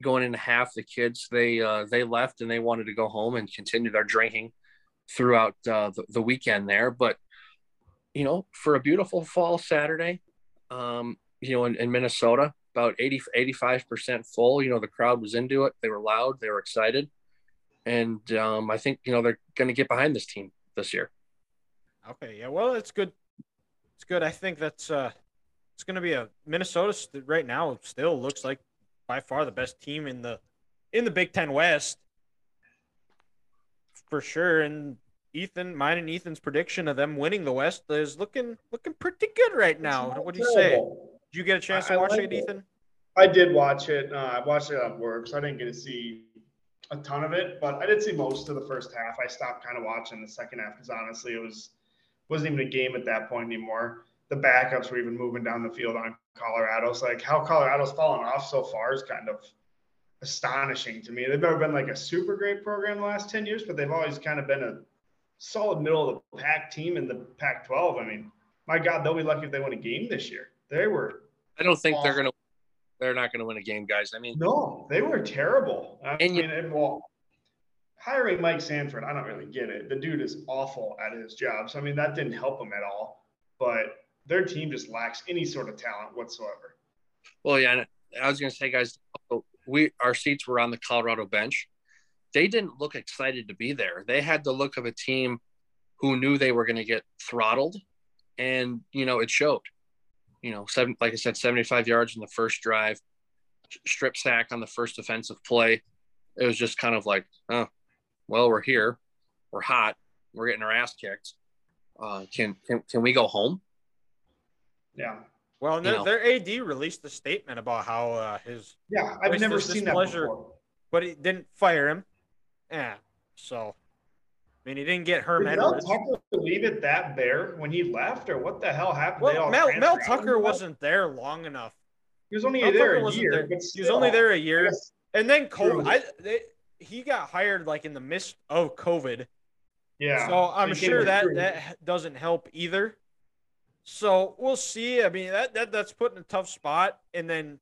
going into half, the kids they uh, they left and they wanted to go home and continue their drinking throughout uh, the, the, weekend there. But you know, for a beautiful fall Saturday, um, you know, in, in Minnesota, about 80, 85% full. You know, the crowd was into it. They were loud. They were excited. And um, I think, you know, they're going to get behind this team this year. Okay. Yeah. Well, it's good. It's good. I think that's, uh, it's going to be a Minnesota right now still looks like by far the best team in the, in the Big Ten West for sure. And Ethan, mine and Ethan's prediction of them winning the West is looking looking pretty good right now. What do you say? Did you get a chance to I, watch it, Ethan? I did watch it. Uh, I watched it at work, so I didn't get to see a ton of it, but I did see most of the first half. I stopped kind of watching the second half because honestly, it was wasn't even a game at that point anymore. The backups were even moving down the field on Colorado. So like how Colorado's fallen off so far is kind of astonishing to me. They've never been like a super great program the last 10 years, but they've always kind of been a solid middle of the pack team in the Pac 12. I mean, my God, they'll be lucky if they win a game this year. They were. I don't think they're going to. They're not going to win a game, guys. I mean, no, they were terrible. I and mean, you, well, hiring Mike Sanford, I don't really get it. The dude is awful at his job. So, I mean, that didn't help him at all. But their team just lacks any sort of talent whatsoever. Well, yeah. I was going to say, guys, we our seats were on the Colorado bench. They didn't look excited to be there. They had the look of a team who knew they were going to get throttled, and you know it showed. You know, seven, like I said, 75 yards in the first drive, strip sack on the first offensive play. It was just kind of like, oh, well, we're here, we're hot, we're getting our ass kicked. Uh, can can can we go home? Yeah. Well, You their, their AD released a statement about how uh, his, Yeah. I've never seen that before. but he didn't fire him. Yeah. So, I mean, he didn't get Herm Did Mel Edwards. Tucker leave it that bare when he left, or what the hell happened? Well, Mel, Mel? Tucker wasn't there long enough. He was only Mel there Tucker a year. there. He was only there a year, guess- and then COVID. I, they, he got hired like in the midst of COVID. Yeah. So I'm sure that through. that doesn't help either. So we'll see. I mean, that, that that's put in a tough spot, and then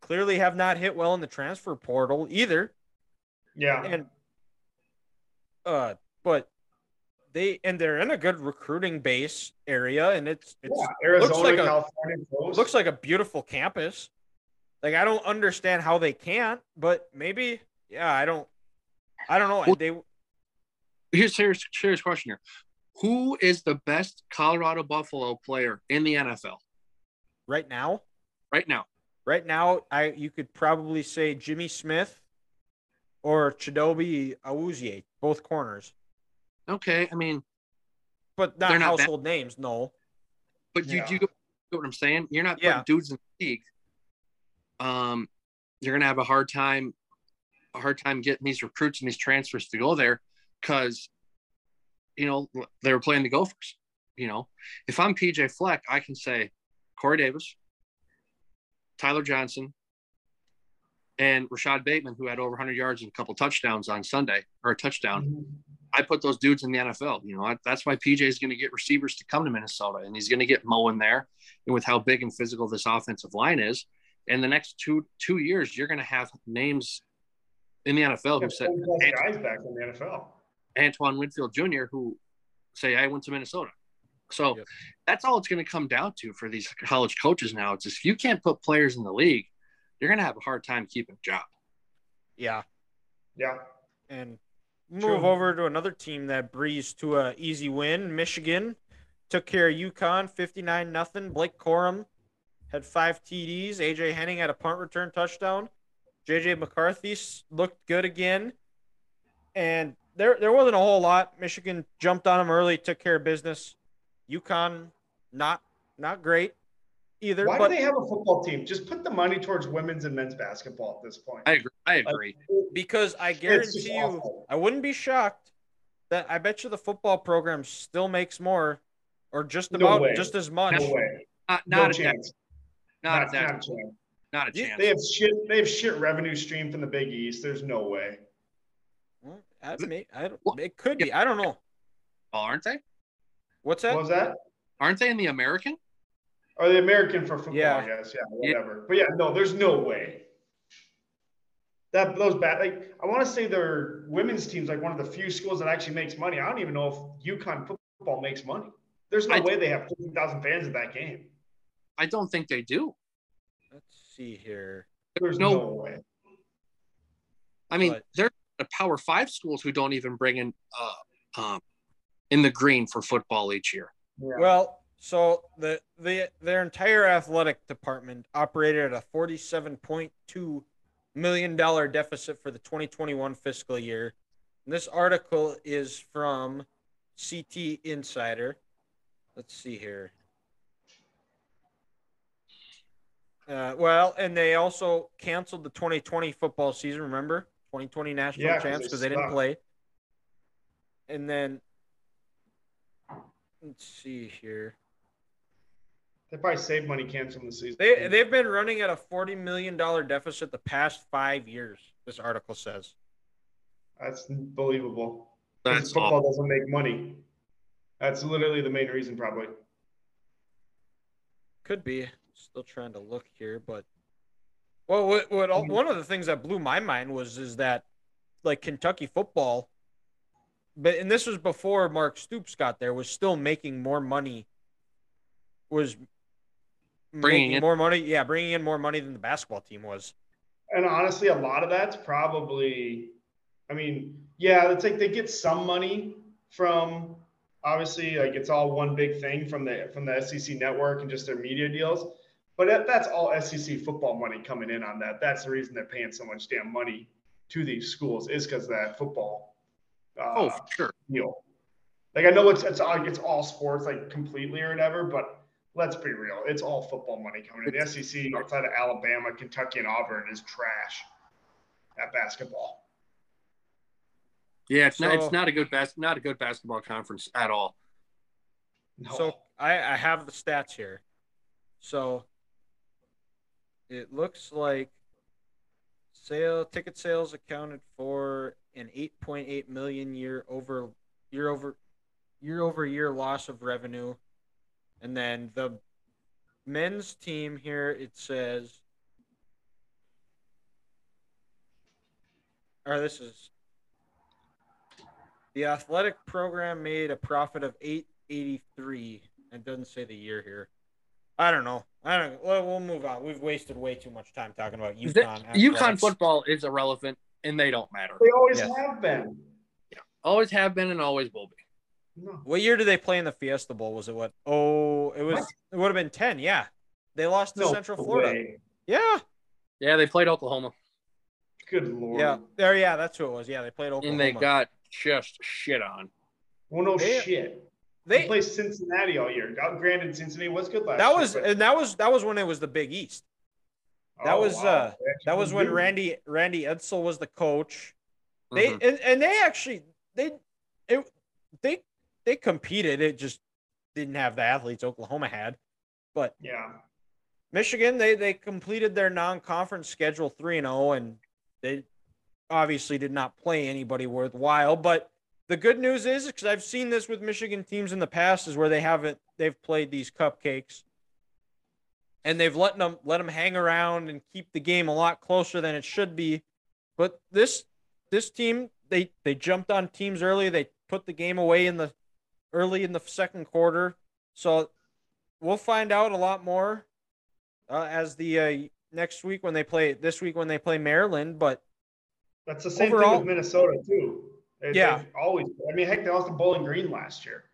clearly have not hit well in the transfer portal either. Yeah. And uh, but they and they're in a good recruiting base area, and it's it's yeah. Arizona, like a- California, looks like a beautiful campus. Like I don't understand how they can't, but maybe yeah, I don't I don't know. Well- They Here's serious serious question here. Who is the best Colorado Buffalo player in the NFL right now, right now? right now, I you could probably say Jimmy Smith or Chidobe Awuzie, both corners, Okay, I mean, but not They're not bad. household names. No, but you do you get what I'm saying? You're not putting Yeah. dudes in the league. Um, you're gonna have a hard time, a hard time getting these recruits and these transfers to go there because, you know, they were playing the Gophers. You know, if I'm PJ Fleck, I can say Corey Davis, Tyler Johnson, and Rashod Bateman, who had over 100 yards and a couple touchdowns on Sunday or a touchdown. I put those dudes in the NFL. You know, I, that's why PJ is going to get receivers to come to Minnesota, and he's going to get Mo in there. And with how big and physical this offensive line is, in the next two two years, you're going to have names in the NFL who Got said Ant- guys back in the NFL. Antoine Winfield Jr., who say I went to Minnesota. So Yep. that's all it's going to come down to for these college coaches now. It's just if you can't put players in the league, you're going to have a hard time keeping a job. yeah, Yeah. and True. move over to another team that breezed to a easy win. Michigan took care of UConn, fifty nine nothing. Blake Corum had five TDs. AJ Henning had a punt return touchdown. JJ McCarthy looked good again, and there there wasn't a whole lot. Michigan jumped on them early, took care of business. UConn not not great either, Why but do they have a football team? Just put the money towards women's and men's basketball at this point. I agree. I agree. because I guarantee you. awful. I wouldn't be shocked that I bet you the football program still makes more or just No about way. just as much. No way. Not, No not, at that, chance. not, Not, at not a chance. not a chance. They have shit. They have shit revenue stream from the Big East. There's no way. Well, that may, I don't, it could be. I don't know. Oh, aren't they? What's What that? was that? Aren't they in the American? Or the American for football? Yeah. Yes. Yeah. Whatever. But yeah, no. There's no way. That those bad. Like I want to say their women's team's like one of the few schools that actually makes money. I don't even know if UConn football makes money. There's no I- way they have 50,000 fans at that game. I don't think they do. Let's see here. There's No- no, way. I mean, But- there are Power Five schools who don't even bring in uh, um, in the green for football each year. Yeah. Well, so the the their entire athletic department operated at a forty-seven point two million dollar deficit for the 2021 fiscal year. And this article is from CT Insider. Let's see here. Uh, well, and they also canceled the 2020 football season. Remember, 2020 national Yeah, champs because they didn't play. And then let's see here. They probably saved money canceling the season. They they've been running at a 40 million dollar deficit the past five years. This article says. That's unbelievable. 'Cause That's football awful. doesn't make money. That's literally the main reason, probably. Could be. Still trying to look here, but well, what, what one of the things that blew my mind was is that like Kentucky football, but and this was before Mark Stoops got there, was still making more money. Was Bringing in- more money, yeah, bringing in more money than the basketball team was. And honestly, a lot of that's probably, I mean, yeah, it's like they get some money from Obviously, like it's all one big thing from the from the SEC network and just their media deals. But that, that's all SEC football money coming in on that. That's the reason they're paying so much damn money to these schools is because of that football. Uh, Oh, for sure. deal. Like I know it's it's all it's all sports like completely or whatever, but let's be real, it's all football money coming in. The SEC outside of Alabama, Kentucky, and Auburn is trash at basketball. Yeah, it's not. It's not a good bas- Not a good basketball conference at all. No. So I, I have the stats here. So it looks like sale ticket sales accounted for an 8.8 million year over year over year over year loss of revenue. And then the men's team here it says or this is the athletic program made a profit of 883 it doesn't say the year here i don't know i don't well, we'll move on we've wasted way too much time talking about The- UConn UConn football is irrelevant, and they don't matter. they always Yes. have been. Yeah, Always have been, and always will be. No. what year did they play in the fiesta bowl was it what oh it was What? it would have been 10 yeah they lost to No central florida way. yeah Yeah, they played Oklahoma, Good lord. yeah there yeah that's who it was yeah they played oklahoma and they got just shit on. Well, no They- shit. They, they played Cincinnati all year. Got- Granted, Cincinnati was good last that year. was but- and that was that was when it was the big east that oh, was, wow. uh, that was when do. randy randy edsall was the coach They Mhm. and, and they actually they it they they competed. It just didn't have the athletes Oklahoma had. But Yeah. Michigan, they they completed their non-conference schedule three and zero, and they obviously did not play anybody worthwhile. But the good news is, because I've seen this with Michigan teams in the past, is where they haven't they've played these cupcakes, and they've let them let them hang around and keep the game a lot closer than it should be. But this this team, they they jumped on teams early. They put the game away in the early in the second quarter. So we'll find out a lot more uh, as the uh, next week when they play this week when they play Maryland. But That's the same Overall- thing with Minnesota too. They- Yeah. always. I mean, heck, they lost to Bowling Green last year.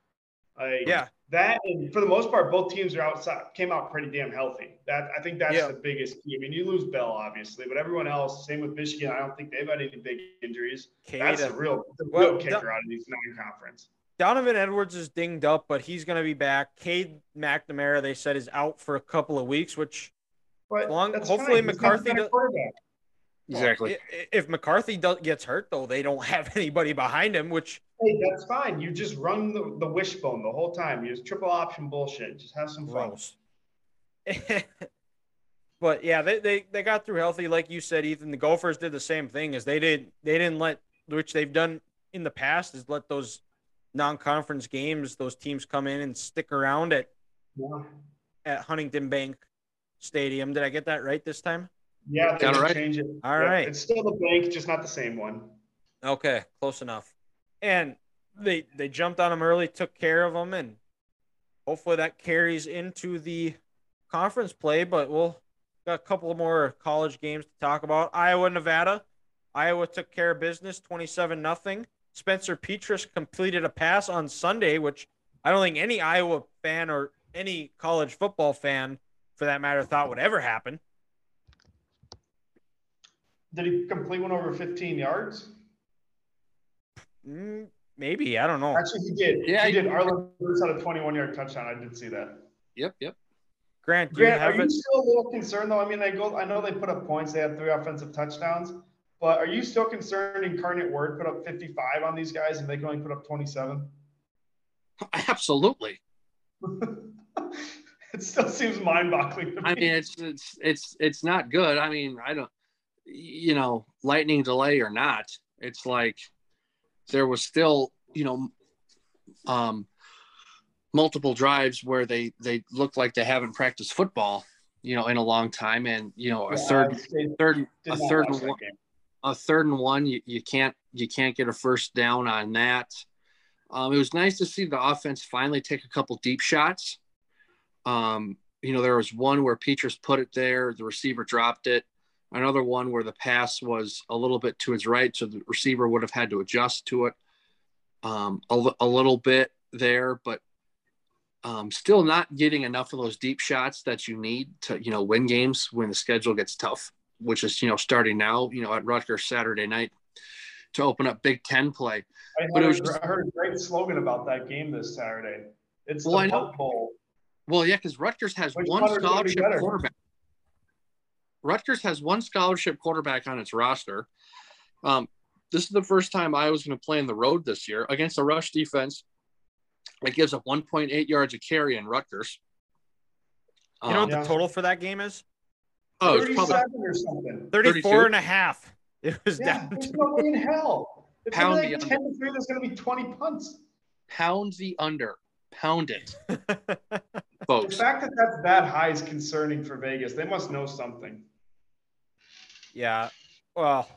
Like, yeah, That and for the most part, both teams are outside came out pretty damn healthy. That I think that's Yeah. the biggest key. I mean, you lose Bell obviously, but everyone else, same with Michigan. I don't think they've had any big injuries. That's Cade, the real, the Well, real the- kicker out of these non-conference. Donovan Edwards is dinged up, but he's going to be back. Cade McNamara, they said, is out for a couple of weeks, which But Long- hopefully fine. McCarthy does- Exactly. i- i- if McCarthy does, gets hurt, though, they don't have anybody behind him, which Hey, that's fine. You just run the, the wishbone the whole time. You just triple option bullshit. Just have some fun. gross. but yeah, they, they they got through healthy, like you said, Ethan. The Gophers did the same thing as they did. They didn't let, which they've done in the past, is let those non-conference games, those teams come in and stick around at Yeah. at Huntington Bank Stadium. Did I get that right this time? Yeah, they Got it should right. change it. All Yep, right. It's still the bank, just not the same one. Okay, close enough. And they they jumped on them early, took care of them, and hopefully that carries into the conference play. But we'll got a couple more college games to talk about. Iowa, Nevada. Iowa took care of business, twenty-seven nothing. Spencer Petras completed a pass on Sunday, which I don't think any Iowa fan or any college football fan, for that matter, thought would ever happen. Did he complete one over 15 yards? Mm, maybe I don't know. Actually, he did. Yeah, he he- did. Arland Bruce had a 21 yard touchdown. I did see that. Yep, yep. Grant, do you Grant, have are you still a little concerned though? I mean, they go. I know they put up points. They had three offensive touchdowns, but are you still concerned? Incarnate Word put up 55 on these guys, and they can only put up 27. Absolutely. it still seems mind-boggling to me. I mean, it's it's it's it's not good. I mean, I don't, you know, lightning delay or not, it's like there was still, you know, um, multiple drives where they they look like they haven't practiced football, you know, in a long time, and you know, a Yeah, third, third, a third a third and one, you, you can't you can't get a first down on that. Um, it was nice to see the offense finally take a couple deep shots. Um, you know, there was one where Petras put it there, the receiver dropped it. Another one where the pass was a little bit to his right, so the receiver would have had to adjust to it um, a, a little bit. there, but um, still not getting enough of those deep shots that you need to, you know, win games when the schedule gets tough, which is, you know, starting now, you know, at Rutgers Saturday night to open up Big Ten play. I But it heard, was just- I heard a great slogan about that game this Saturday. It's Well, I the know. Bowl. Well, yeah, because Rutgers has Which one punter's be scholarship quarterback. Rutgers has one scholarship quarterback on its roster. Um, this is the first time I was going to play in the road this year against a rush defense that gives up 1.8 yards a carry in Rutgers. You know Um, what Yeah. the total for that game is? Oh, it's probably 37 or something. 34 32? and a half. It was Yeah, down there's to no way in hell. It's Pound gonna the be like under. 10 to 3, there's going to be 20 punts. pound the under, pound it, Folks. The fact that that's that high is concerning for Vegas. They must know something. Yeah. Well,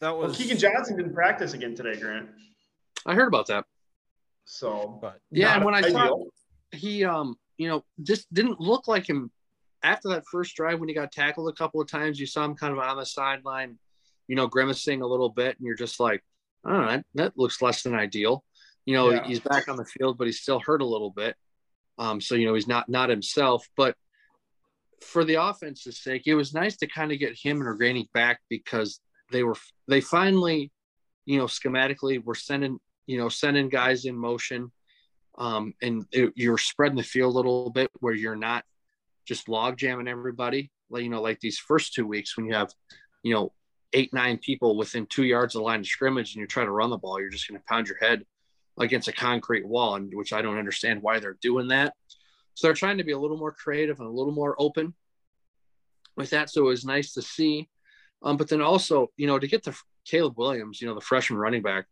that Well, was Keagan Johnson didn't practice again today, Grant. I heard about that. So, but Yeah, and when I saw he um you know just didn't look like him after that first drive when he got tackled a couple of times you saw him kind of on the sideline you know grimacing a little bit and you're just like i don't know that, that looks less than ideal. You know Yeah. he's back on the field but he's still hurt a little bit. Um so you know he's not not himself but for the offense's sake it was nice to kind of get him and Organic back because they were they finally you know schematically were sending you know sending guys in motion. Um, and it, you're spreading the field a little bit where you're not just log jamming everybody. Like you know, like these first two weeks when you have, you know, eight nine people within two yards of the line of scrimmage and you try to run the ball, you're just going to pound your head against a concrete wall, and which I don't understand why they're doing that. So they're trying to be a little more creative and a little more open with that. So it was nice to see. Um, but then also, you know, to get to Caleb Williams, you know, the freshman running back,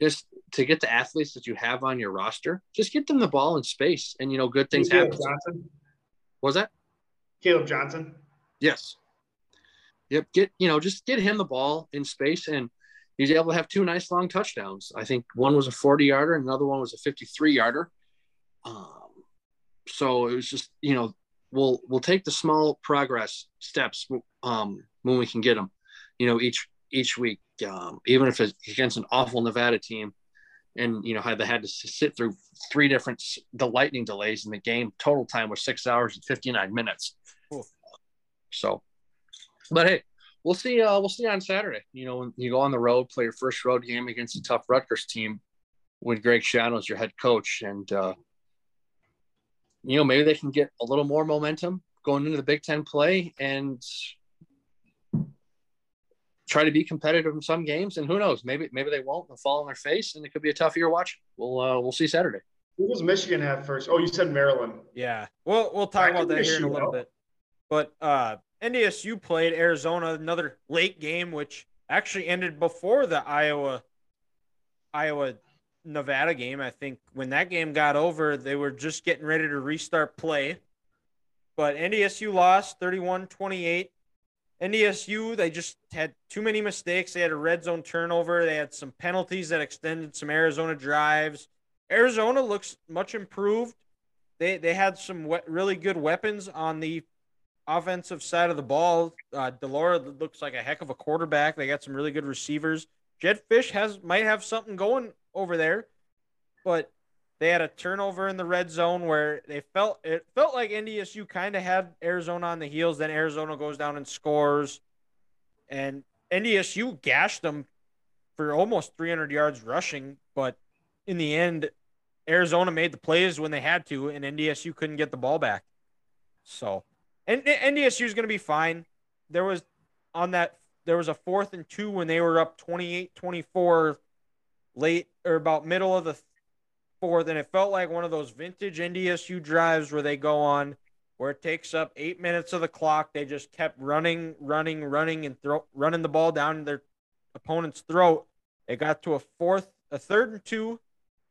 just to get the athletes that you have on your roster, just get them the ball in space, and you know, good things happen. Johnson. Was that? Caleb Johnson. Yes. Yep. Get you know, just get him the ball in space, and he's able to have two nice long touchdowns. I think one was a 40 yarder, and another one was a 53 yarder. Um, so it was just you know, we'll we'll take the small progress steps um, when we can get them. You know, each each week, um, even if it's against an awful Nevada team, and you know how they had to sit through three different the lightning delays in the game. Total time was six hours and 59 minutes. Cool. So, but hey, we'll see. Uh, we'll see on Saturday. You know, when you go on the road, play your first road game against a tough Rutgers team, with Greg Schiano's your head coach, and uh, you know maybe they can get a little more momentum going into the Big Ten play and try to be competitive in some games. And who knows, maybe maybe they won't. They'll fall on their face, and it could be a tough year watching. We'll uh, we'll see Saturday. Who does Michigan have first? Oh, you said Maryland. yeah. We'll we'll talk That about that here in a little shootout. bit. But uh NDSU played Arizona another late game, which actually ended before the Iowa Iowa Nevada game. I think when that game got over, they were just getting ready to restart play. But NDSU lost 31-28. NDSU, they just had too many mistakes. They had a red zone turnover. They had some penalties that extended some Arizona drives. Arizona looks much improved. They they had some we- really good weapons on the offensive side of the ball. Uh, de Laura looks like a heck of a quarterback. They got some really good receivers. Jedd Fisch has might have something going over there, but they had a turnover in the red zone where they felt it felt like NDSU kind of had Arizona on the heels. Then Arizona goes down and scores, and NDSU gashed them for almost 300 yards rushing. But in the end, Arizona made the plays when they had to, and NDSU couldn't get the ball back. So, and NDSU is going to be fine. There was on that there was a fourth and two when they were up 28-24 late or about middle of the fourth, and it felt like one of those vintage NDSU drives where they go on where it takes up eight minutes of the clock. They just kept running, running, running, and throw running the ball down their opponent's throat. It got to a fourth, a third and two.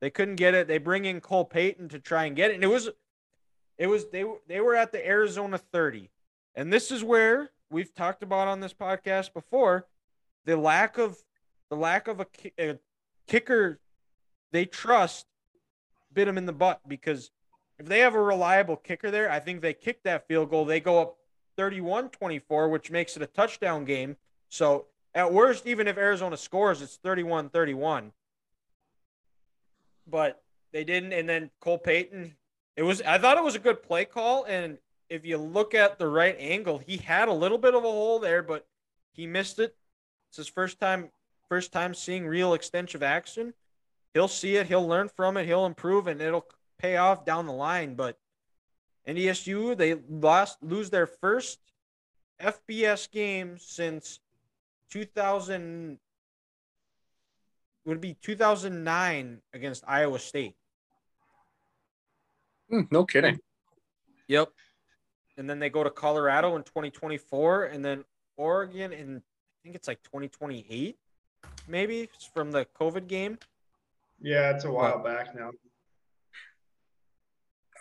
They couldn't get it. They bring in Cole Payton to try and get it, and it was, it was they they were at the Arizona thirty, and this is where we've talked about on this podcast before, the lack of the lack of a, a kicker they trust bit them in the butt because if they have a reliable kicker there, I think they kick that field goal. They go up 31 24, which makes it a touchdown game. So at worst, even if Arizona scores, it's 31 31. But they didn't. And then Cole Payton, it was I thought it was a good play call. And if you look at the right angle, he had a little bit of a hole there, but he missed it. It's his first time first time seeing real extensive action. He'll see it, he'll learn from it, he'll improve, and it'll pay off down the line. But NDSU, they lost lose their first FBS game since 2000 would be 2009 against Iowa State. Hmm, no kidding. Yep. And then they go to Colorado in 2024 and then Oregon in I think it's like 2028 maybe from the COVID game. Yeah, it's a while back now.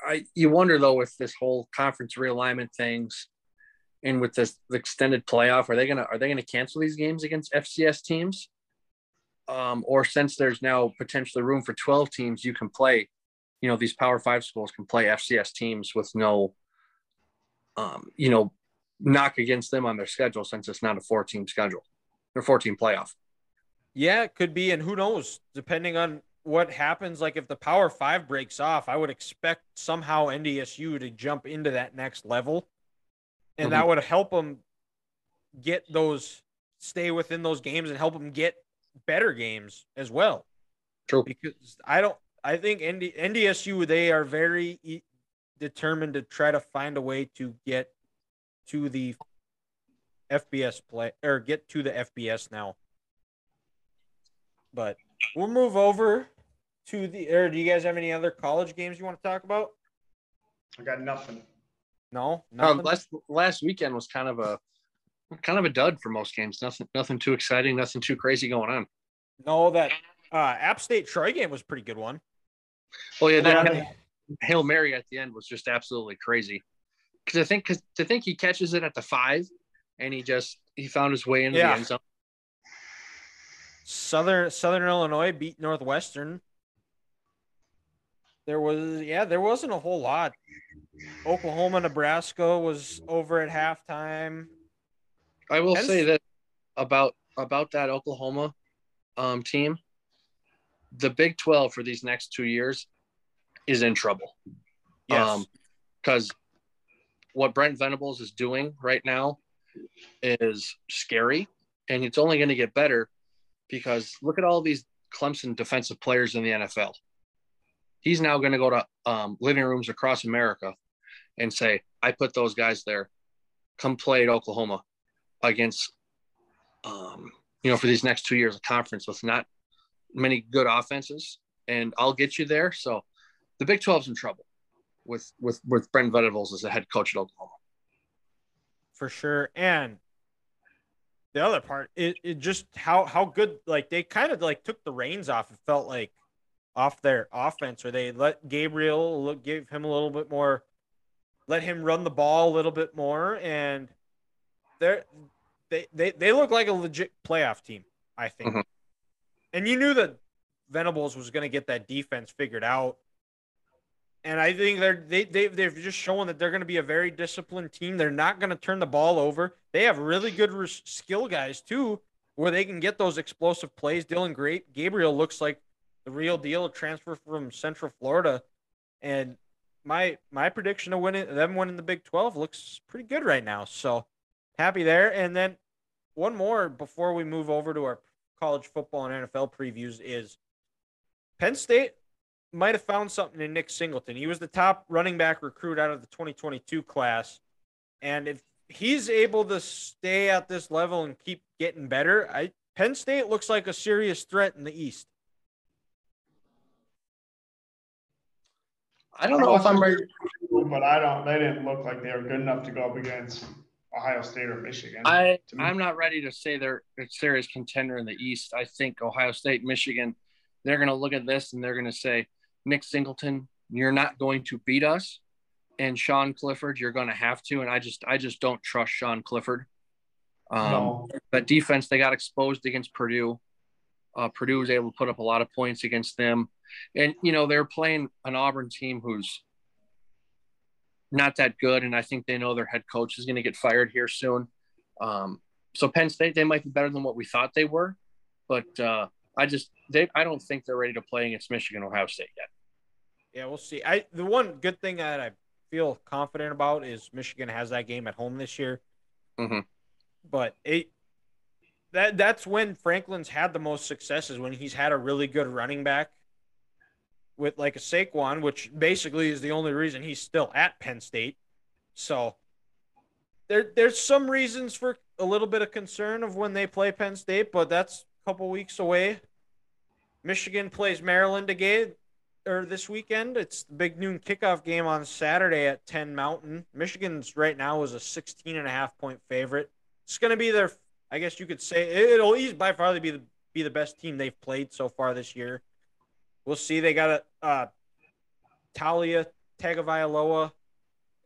I you wonder though with this whole conference realignment things and with this the extended playoff, are they gonna are they gonna cancel these games against FCS teams? Um, or since there's now potentially room for 12 teams, you can play, you know, these power five schools can play FCS teams with no um, you know, knock against them on their schedule since it's not a four team schedule or 14 playoff. Yeah, it could be. And who knows, depending on what happens, like if the Power Five breaks off, I would expect somehow NDSU to jump into that next level. And mm-hmm. that would help them get those, stay within those games and help them get better games as well. True. Because I don't, I think ND, NDSU, they are very e- determined to try to find a way to get to the FBS play or get to the FBS now. But we'll move over to the. Or do you guys have any other college games you want to talk about? I got nothing. No, nothing? last last weekend was kind of a kind of a dud for most games. Nothing, nothing too exciting. Nothing too crazy going on. No, that uh, App State Troy game was pretty good one. Oh yeah, that hail mary at the end was just absolutely crazy. Because I think because to think he catches it at the five, and he just he found his way into yeah. the end zone. Southern Southern Illinois beat Northwestern. There was yeah, there wasn't a whole lot. Oklahoma, Nebraska was over at halftime. I will say that about about that Oklahoma um, team. The Big Twelve for these next two years is in trouble. Yes. Because um, what Brent Venables is doing right now is scary, and it's only going to get better because look at all these Clemson defensive players in the NFL. He's now going to go to um, living rooms across America and say, I put those guys there. Come play at Oklahoma against, um, you know, for these next two years of conference with not many good offenses, and I'll get you there. So the Big 12's in trouble with with with Brent Venables as the head coach at Oklahoma. For sure, and the other part, it, it just how how good like they kind of like took the reins off. It felt like off their offense, or they let Gabriel look, give him a little bit more, let him run the ball a little bit more, and they're they they they look like a legit playoff team. I think, mm-hmm. and you knew that Venables was going to get that defense figured out and I think they're they, they they've just shown that they're going to be a very disciplined team. They're not going to turn the ball over. They have really good skill guys too, where they can get those explosive plays. Dylan Great Gabriel looks like the real deal. Transfer from Central Florida, and my my prediction of winning them winning the Big Twelve looks pretty good right now. So happy there. And then one more before we move over to our college football and NFL previews is Penn State might have found something in Nick Singleton. He was the top running back recruit out of the 2022 class. And if he's able to stay at this level and keep getting better, I Penn State looks like a serious threat in the East. I don't know if I'm ready, but I don't. They didn't look like they were good enough to go up against Ohio State or Michigan. I I'm not ready to say they're a serious contender in the East. I think Ohio State, Michigan, they're going to look at this and they're going to say, Nick Singleton, you're not going to beat us. And Sean Clifford, you're going to have to. And I just, I just don't trust Sean Clifford. Um, no. That defense, they got exposed against Purdue. Uh, Purdue was able to put up a lot of points against them. And, you know, they're playing an Auburn team who's not that good. And I think they know their head coach is going to get fired here soon. Um, so Penn State, they might be better than what we thought they were. But uh, I just, they, I don't think they're ready to play against Michigan, Ohio State yet. Yeah, we'll see. I the one good thing that I feel confident about is Michigan has that game at home this year. Mhm. But it that that's when Franklin's had the most successes when he's had a really good running back with like a Saquon, which basically is the only reason he's still at Penn State. So there there's some reasons for a little bit of concern of when they play Penn State, but that's a couple weeks away. Michigan plays Maryland again or this weekend. It's the big noon kickoff game on Saturday at 10 Mountain. Michigan's right now is a 16 and a half point favorite. It's going to be their I guess you could say it'll by far be the be the best team they've played so far this year. We'll see. They got a uh, Taulia Tagovailoa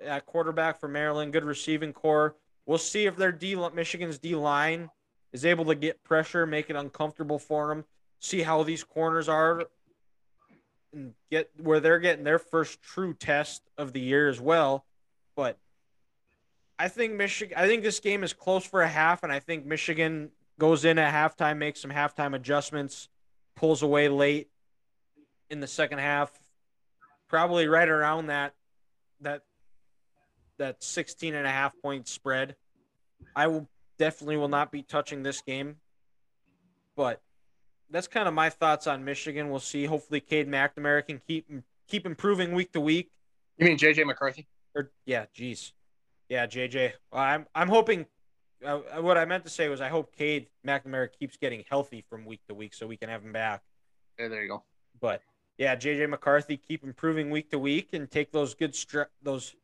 at quarterback for Maryland, good receiving core. We'll see if their D Michigan's D line is able to get pressure, make it uncomfortable for them. See how these corners are, and get where they're getting their first true test of the year as well. But I think Michigan. I think this game is close for a half, and I think Michigan goes in at halftime, makes some halftime adjustments, pulls away late in the second half, probably right around that that that 16 and a half point spread. I will definitely will not be touching this game, but that's kind of my thoughts on Michigan. We'll see. Hopefully, Cade McNamara can keep keep improving week to week. You mean JJ McCarthy? Or yeah, geez, yeah, JJ. Well, I'm I'm hoping. Uh, what I meant to say was I hope Cade McNamara keeps getting healthy from week to week so we can have him back. Yeah, there you go. But yeah, JJ McCarthy keep improving week to week and take those good stri- those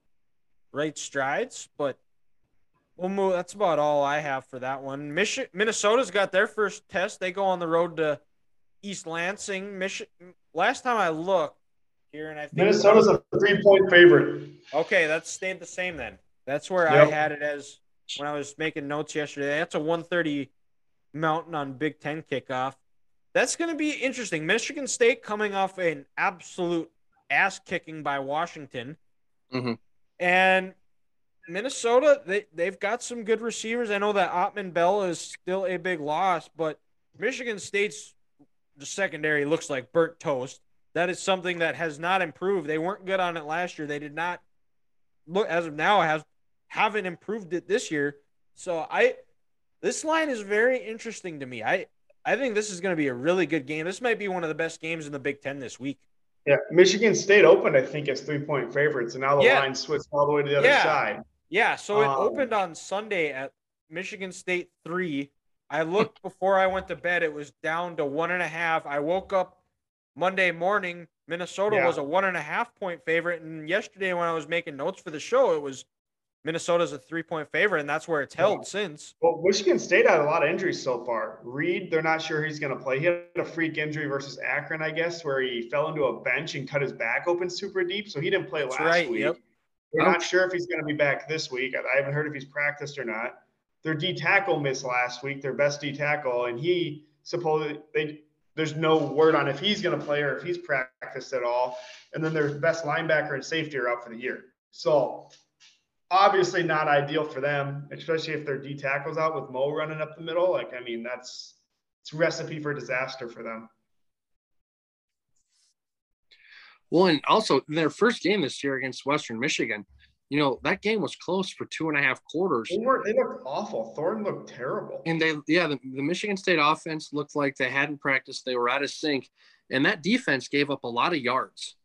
right strides. But we'll move. That's about all I have for that one. Mich- Minnesota's got their first test. They go on the road to East Lansing. Mich- last time I looked here, and I think Minnesota's a three point favorite. Okay, that stayed the same then. That's where Yep. I had it as when I was making notes yesterday. That's a 130 Mountain on Big Ten kickoff. That's going to be interesting. Michigan State coming off an absolute ass kicking by Washington. Mhm. And Minnesota, they, they've got some good receivers. I know that Autman-Bell is still a big loss, but Michigan State's the secondary looks like burnt toast. That is something that has not improved. They weren't good on it last year. They did not look as of now has haven't improved it this year. So I this line is very interesting to me. I I think this is going to be a really good game. This might be one of the best games in the Big Ten this week. Yeah, Michigan State opened, I think, as three point favorites, and now the Yeah. line switched all the way to the other Yeah. side. Yeah, so it Um, opened on Sunday at Michigan State three. I looked before I went to bed; it was down to one and a half. I woke up Monday morning. Minnesota Yeah. was a one and a half point favorite, and yesterday when I was making notes for the show, it was Minnesota's a three point favorite, and that's where it's held since. Well, Michigan State had a lot of injuries so far. Reed, they're not sure he's going to play. He had a freak injury versus Akron, I guess, where he fell into a bench and cut his back open super deep, so he didn't play That's last right, week. yep. We're not sure if he's going to be back this week. I I haven't heard if he's practiced or not. Their D tackle missed last week, their best D tackle, and he supposedly they there's no word on if he's going to play or if he's practiced at all. And then their best linebacker and safety are out for the year. So obviously not ideal for them, especially if their D tackle's out with Mo running up the middle. Like I mean, that's it's a recipe for disaster for them. Well, and also their first game this year against Western Michigan, you know, that game was close for two and a half quarters. They were they looked awful. Thornton looked terrible. And they, yeah, the, the Michigan State offense looked like they hadn't practiced. They were out of sync. And that defense gave up a lot of yards.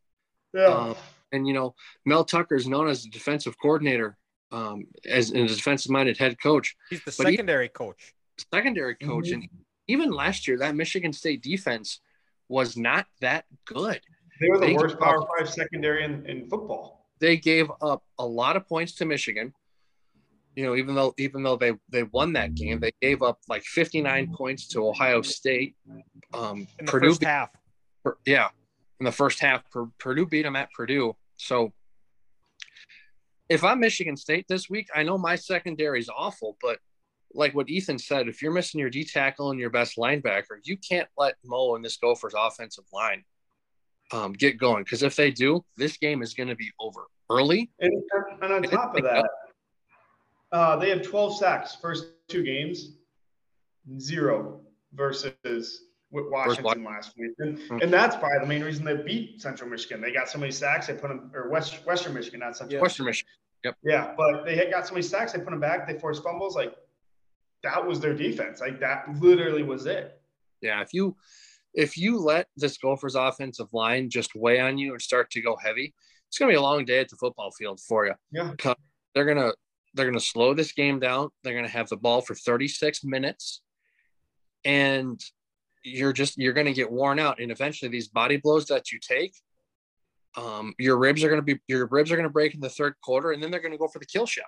Yeah. Uh, and, you know, Mel Tucker is known as the defensive coordinator, um, as a defensive minded head coach, He's the But he- secondary coach. secondary coach. Mhm. And even last year, that Michigan State defense was not that good. They were the they- worst Power Five secondary in, in football. they gave up a lot of points to Michigan. You know, even though even though they they won that game, they gave up like 59 points to Ohio State. Um, In the Purdue, first beat- half. yeah, in the first half, Pur- Purdue beat them at Purdue. So, if I'm Michigan State this week, I know my secondary is awful, but like what Ethan said, if you're missing your D tackle and your best linebacker, you can't let Mo and this Gophers offensive line um, get going because if they do, this game is going to be over early. And, and on top of that, uh, they have 12 sacks first two games, zero versus with Washington last week, and, and that's probably the main reason they beat Central Michigan. They got so many sacks, they put them or West Western Michigan, not Central. Yeah. Western Michigan. Yep. Yeah, but they had got so many sacks, they put them back, they forced fumbles. Like that was their defense. Like that literally was it. Yeah, if you if you let this Gophers offensive line just weigh on you and start to go heavy, it's gonna be a long day at the football field for you. Yeah. They're gonna they're gonna slow this game down. They're gonna have the ball for 36 minutes, and you're just you're gonna get worn out. And eventually, these body blows that you take, um, your ribs are gonna be your ribs are gonna break in the third quarter, and then they're gonna go for the kill shot.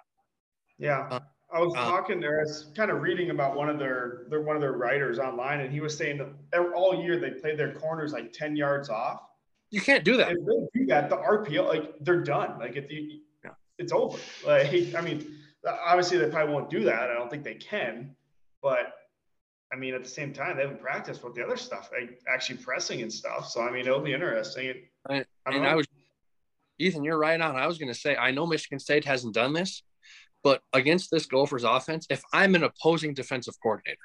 Yeah. Uh, I was uh, talking there, I was kind of reading about one of their, their one of their writers online, and he was saying that all year they played their corners like 10 yards off. You can't do that. If they do that, the RPO, like they're done. Like if you, Yeah. it's over. Like, I mean, obviously they probably won't do that. I don't think they can, but I mean, at the same time, they haven't practiced with the other stuff, like actually pressing and stuff. So, I mean, it'll be interesting. I don't and know. I was, Ethan, you're right on. I was going to say, I know Michigan State hasn't done this, but against this Gophers offense, if I'm an opposing defensive coordinator,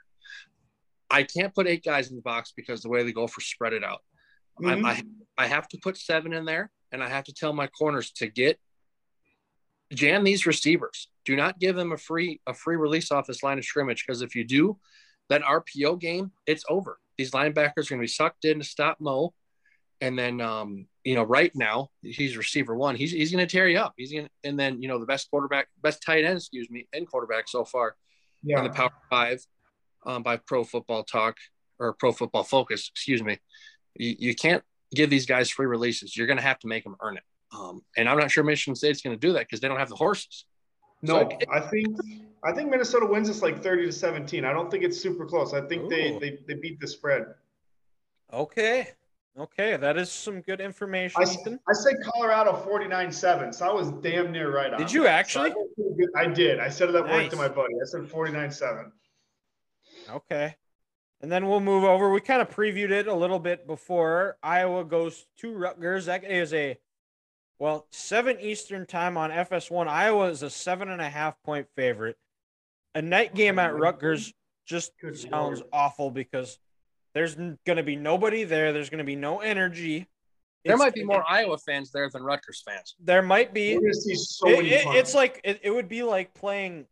I can't put eight guys in the box because the way the Gophers spread it out. Mhm. I, I, I have to put seven in there, and I have to tell my corners to get jam these receivers. Do not give them a free a free release off this line of scrimmage because if you do, that RPO game, it's over. These linebackers are going to be sucked in to stop Mo, and then um, you know right now he's receiver one. He's he's going to tear you up. He's going to, and then you know the best quarterback, best tight end, excuse me, and quarterback so far in yeah. the Power Five um, by Pro Football Talk or Pro Football Focus, excuse me. You, you can't give these guys free releases. You're going to have to make them earn it. Um, and I'm not sure Michigan State's going to do that because they don't have the horses. No, So- I think I think Minnesota wins this like 30 to 17. I don't think it's super close. I think they, they they beat the spread. Okay. Okay. That is some good information, I, Ethan. I said Colorado 49-7, so I was damn near right on. Did you actually? So I, did. I did. I said it at work Nice. to my buddy. I said 49-7. Okay. And then we'll move over. We kind of previewed it a little bit before. Iowa goes to Rutgers. That is a, well, 7 Eastern time on FS1. Iowa is a seven and a half point favorite. A night game at Rutgers just sounds awful because there's going to be nobody there. There's going to be no energy. There It's might be gonna more Iowa fans there than Rutgers fans. There might be. We're gonna see so It- it- it's like it, it would be like playing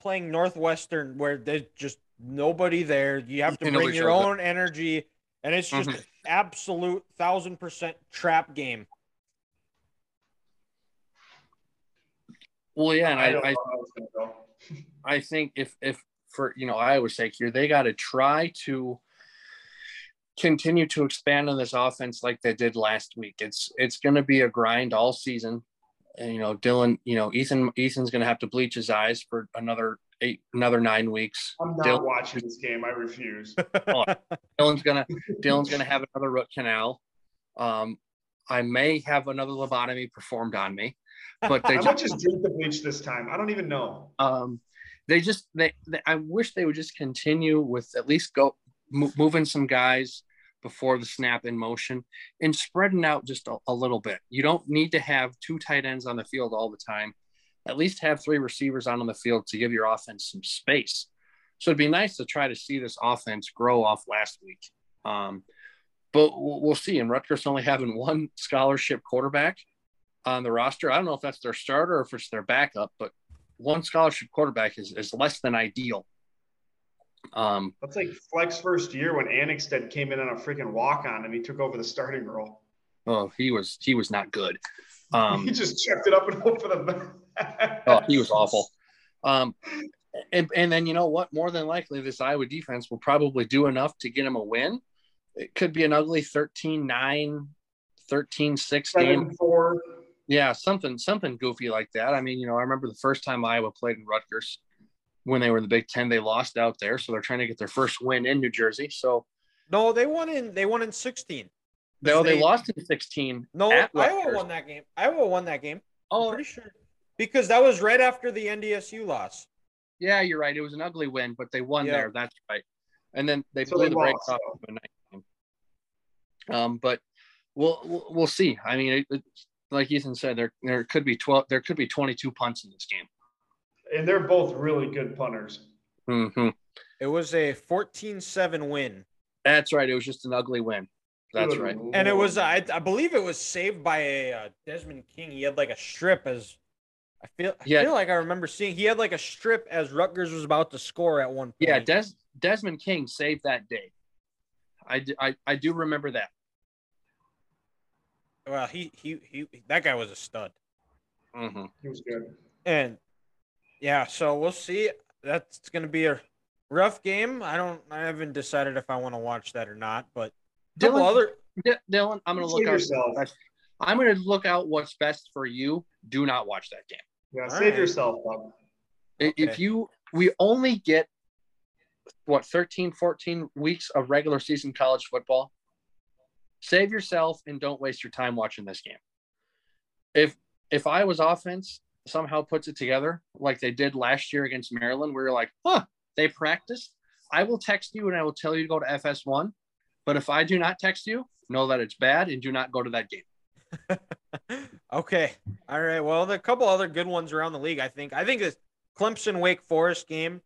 playing Northwestern where there's just nobody there. You have to Nobody bring your shows up. own energy, and it's just Mhm. absolute thousand percent trap game. Well, yeah, and I I, I, know how it's gonna go. I think if if for you know Iowa's sake here, they got to try to continue to expand on this offense like they did last week. It's it's going to be a grind all season, and you know Dylan, you know Ethan Ethan's going to have to bleach his eyes for another eight another nine weeks. I'm not Dylan- watching this game. I refuse. Dylan's gonna Dylan's gonna have another root canal. Um, I may have another lobotomy performed on me, but they I just might just drink the bleach this time. I don't even know. um, they just they, they I wish they would just continue with at least go mo- moving some guys before the snap in motion and spreading out just a, a little bit. You don't need to have two tight ends on the field all the time. At least have three receivers out on the field to give your offense some space. So it'd be nice to try to see this offense grow off last week. Um, but we'll see. And Rutgers only having one scholarship quarterback on the roster. I don't know if that's their starter or if it's their backup, but one scholarship quarterback is, is less than ideal. Um, That's like Fleck's first year when Annixted came in on a freaking walk on and he took over the starting role. oh, he was he was not good. Um, he just checked it up and hoped for the best. oh, he was awful. Um, and, and then you know what? More than likely, this Iowa defense will probably do enough to get him a win. It could be an ugly 13-9, 13-6 game. Four. Yeah, something something goofy like that. I mean, you know, I remember the first time Iowa played in Rutgers when they were in the Big Ten, they lost out there, so they're trying to get their first win in New Jersey. So No, they won in they won in sixteen. they, oh, they They- lost in 16. No, at Iowa won that game. Iowa won that game. I'm Oh, pretty sure because that was right after the NDSU loss. yeah, you're right. It was an ugly win, but they won Yeah. there. That's right. And then they So blew they the brakes off of a night game. Um, but we'll we'll, we'll see. I mean, it, it, like Ethan said, there there could be 12, there could be 22 punts in this game. And they're both really good punters. hmm It was a 14-7 win That's right. It was just an ugly win. That's Good right. And it was, I, I believe it was saved by a uh, Desmond King. He had like a strip as I feel. I Yeah. feel like I remember seeing he had like a strip as Rutgers was about to score at one point. Yeah, Des, Desmond King saved that day. I, I, I do remember that. well, he, he he that guy was a stud. hmm He was good. And yeah, so we'll see. That's going to be a rough game. I don't. I haven't decided if I want to watch that or not. But Dylan, other. D- Dylan, I'm going to look out. yourself. I'm going to look out what's best for you. Do not watch that game. Yeah, All save right. yourself, bub. I- If Okay. you, we only get what 13, 14 weeks of regular season college football. Save yourself and don't waste your time watching this game. If if I was offense somehow puts it together like they did last year against Maryland, where you're like, huh, they practiced. I will text you and I will tell you to go to FS1. But if I do not text you, know that it's bad and do not go to that game. okay. All right. Well, there are a couple other good ones around the league. I think. I think this Clemson Wake Forest game.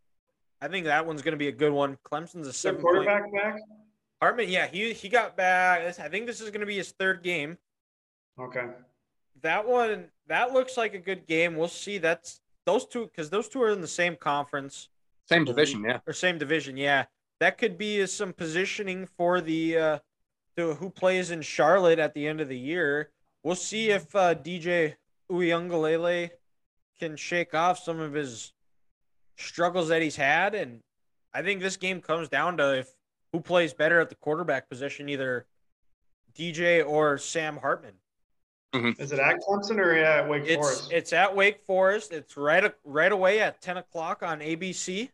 I think that one's going to be a good one. Clemson's a Is the seven point. quarterback back? Hartman, yeah, he he got back. I think this is going to be his third game. Okay. That one, that looks like a good game. We'll see. That's those two because those two are in the same conference Same division, yeah. or same division. Yeah, that could be some positioning for the uh, to who plays in Charlotte at the end of the year. We'll see if uh, DJ Uiagalelei can shake off some of his struggles that he's had, and I think this game comes down to if who plays better at the quarterback position, either DJ or Sam Hartman. Is it at Clemson or at Wake It's Forest? it's at Wake Forest. It's right right away at ten o'clock on ABC.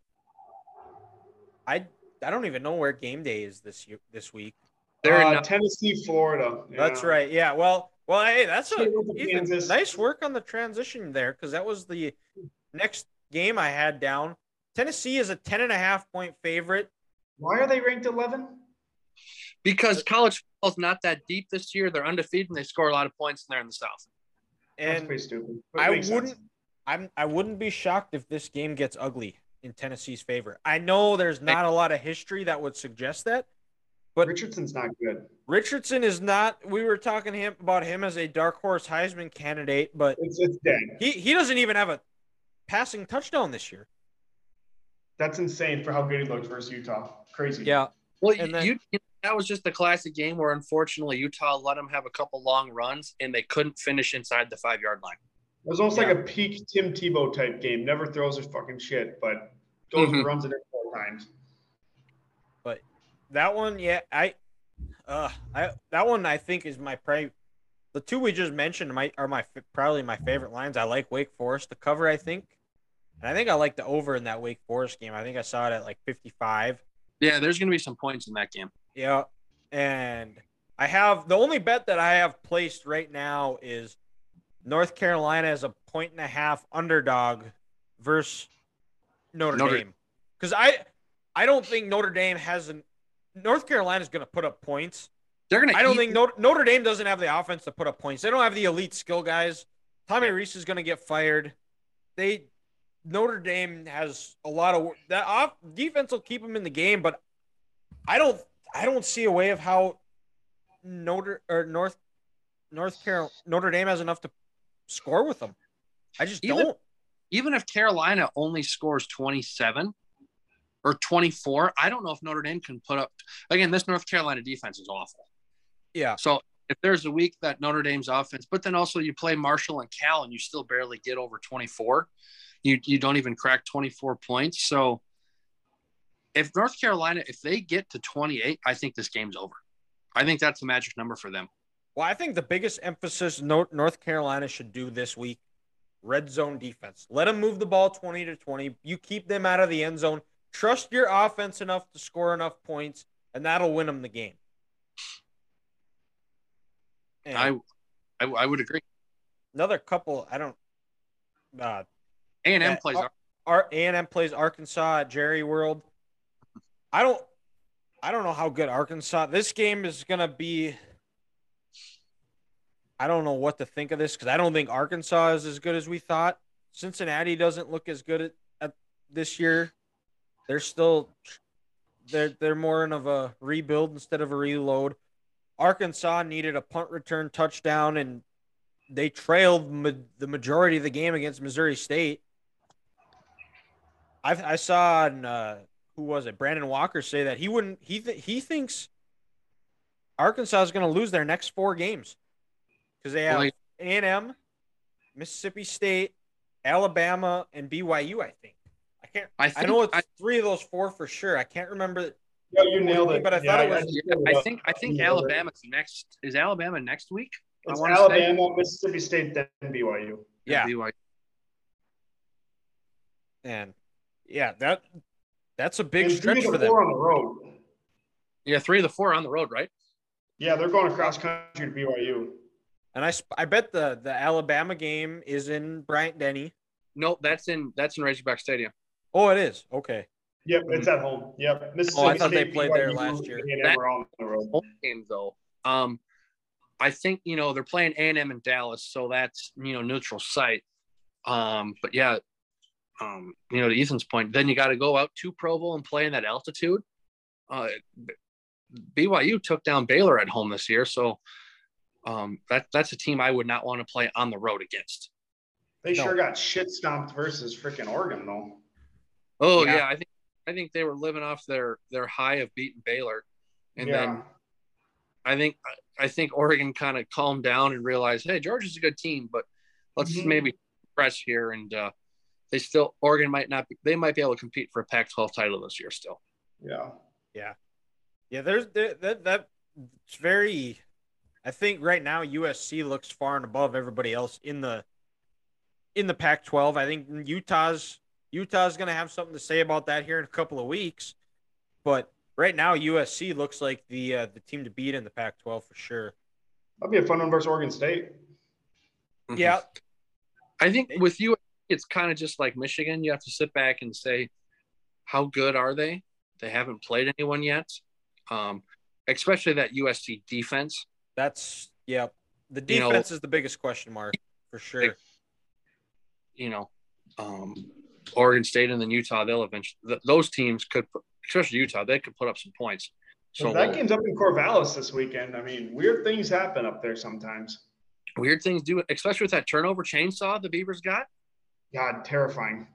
I I don't even know where game day is this year this week. They're uh, not- Tennessee, Florida. That's right. Yeah. Well, well, hey, that's a Straight Ethan, nice work on the transition there because that was the next game I had down. Tennessee is a ten and a half point favorite. Why are they ranked 11? Because college football's not that deep this year. They're undefeated and they score a lot of points and they're in the South. That's And pretty stupid. I wouldn't I'm I wouldn't be shocked if this game gets ugly in Tennessee's favor. I know there's not a lot of history that would suggest that, but Richardson's not good. Richardson is not. We were talking him about him as a dark horse Heisman candidate, but It's it's dead. he he doesn't even have a passing touchdown this year. That's insane for how good he looked versus Utah. Crazy. Yeah, Well, And then- you, you that was just a classic game where unfortunately Utah let them have a couple long runs and they couldn't finish inside the five yard line. It was almost Yeah. like a peak Tim Tebow type game. Never throws his fucking shit, but goes Mhm. and runs it in four times. But that one. Yeah, I, uh, I that one I think is my probably the two we just mentioned my are my probably my favorite lines. I like Wake Forest to cover. I think, and I think I like the over in that Wake Forest game. I think I saw it at like fifty five. Yeah, there's going to be some points in that game. Yeah. And I have the only bet that I have placed right now is North Carolina as a point and a half underdog versus Notre, Notre- Dame. Because I I don't think Notre Dame has an North Carolina is going to put up points. They're going to. I don't think Notre, Notre Dame doesn't have the offense to put up points. They don't have the elite skill guys. Tommy Rees is going to get fired. They Notre Dame has a lot of that off defense will keep them in the game, but I don't I don't see a way of how Notre or North North Carolina Notre Dame has enough to score with them. I just Even- don't. even if Carolina only scores 27 or 24, I don't know if Notre Dame can put up. Again, this North Carolina defense is awful. Yeah. So if there's a week that Notre Dame's offense, but then also you play Marshall and Cal and you still barely get over 24, you you don't even crack 24 points. So if North Carolina, if they get to 28, I think this game's over. I think that's the magic number for them. Well, I think the biggest emphasis North Carolina should do this week red zone defense. Let them move the ball 20 to 20. You keep them out of the end zone. Trust your offense enough to score enough points, and that'll win them the game. And I, I I would agree. another couple, I don't. Uh, A and M plays. Ar- Ar- A&M plays Arkansas at Jerry World. I don't I don't know how good Arkansas. This game is going to be I don't know what to think of this cuz I don't think Arkansas is as good as we thought. Cincinnati doesn't look as good at, at this year. They're still they're they're more in of a rebuild instead of a reload. Arkansas needed a punt return touchdown, and they trailed ma- the majority of the game against Missouri State. I I saw on uh, who was it? Brandon Walker say that he wouldn't. He th- he thinks Arkansas is going to lose their next four games because they have A and M, Mississippi State, Alabama, and BYU. I think. I can't. I I, know it's I, three of those four for sure. I can't remember. Yeah, you nailed it. But I thought it was- yeah, I think I think Yeah. Alabama's next. Is Alabama next week? It's wanna say. Alabama, Mississippi State, then BYU. Yeah, BYU. and yeah, that that's a big And three stretch of the for them. four on the road. Yeah, three of the four on the road, right? Yeah, they're going across country to BYU. And I I bet the the Alabama game is in Bryant Denny. No, that's in that's in Razorback Stadium. Oh, it is. Okay. Yep, it's at home. Yep. Mississippi Oh, I thought they State, played there last year. A&M That- on the road. Game though. Um, I think you know they're playing A and M in Dallas, so that's you know neutral site. Um, but yeah, um, you know to Ethan's point, then you got to go out to Provo and play in that altitude. Uh, BYU took down Baylor at home this year, so um, that that's a team I would not want to play on the road against. They No. sure got shit stomped versus freaking Oregon though. Oh Yeah. yeah. I think I think they were living off their their high of beating Baylor, and yeah. then I think I think Oregon kind of calmed down and realized, hey, Georgia's a good team, but let's Mhm. maybe press here. And uh, they still Oregon might not be, they might be able to compete for a Pac-12 title this year still. yeah. Yeah, Yeah, there's there, that that it's very. I think right now USC looks far and above everybody else in the in the Pac-12. I think Utah's Utah's going to have something to say about that here in a couple of weeks, but right now USC looks like the uh, the team to beat in the Pac-12 for sure. That'd be a fun one versus Oregon State. Yeah, I think with you, it's kind of just like Michigan. You have to sit back and say, how good are they? They haven't played anyone yet, um, especially that USC defense. that's yeah. The You know- defense is the biggest question mark for sure. You know, um, Oregon State and then Utah. They'll eventually th- those teams could, especially Utah, they could put up some points. So So that game's up in Corvallis this weekend. I mean, weird things happen up there sometimes. weird things do, especially with that turnover chainsaw the Beavers got. God, terrifying.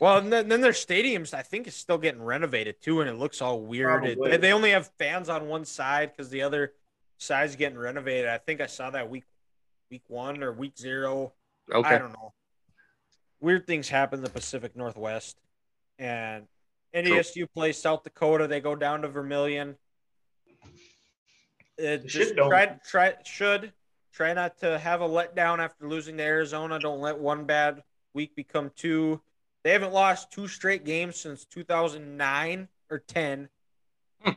Well, and then, then their stadiums, I think, is still getting renovated too, and it looks all weird. It- they, they only have fans on one side because the other side's getting renovated. I think I saw that week, week one or week zero. Okay. I don't know. Weird things happen in the Pacific Northwest, and NDSU plays South Dakota. They go down to Vermillion. It just shit try try should try not to have a letdown after losing to Arizona. Don't let one bad week become two. They haven't lost two straight games since 2009 or 10, Hmm.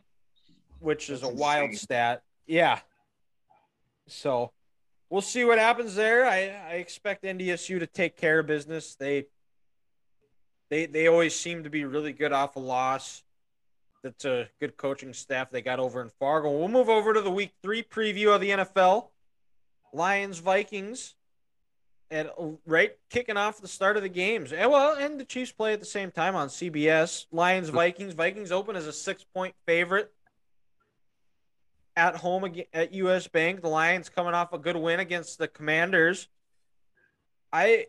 which is a wild stat. Yeah. So we'll see what happens there. I, I expect NDSU to take care of business. They they they always seem to be really good off a loss. That's a good coaching staff they got over in Fargo. We'll move over to the week three preview of the NFL. Lions Vikings. And uh, right kicking off the start of the games. And well, and the Chiefs play at the same time on CBS. Lions Vikings. Vikings open as a six point favorite at home at US Bank. The Lions coming off a good win against the Commanders. I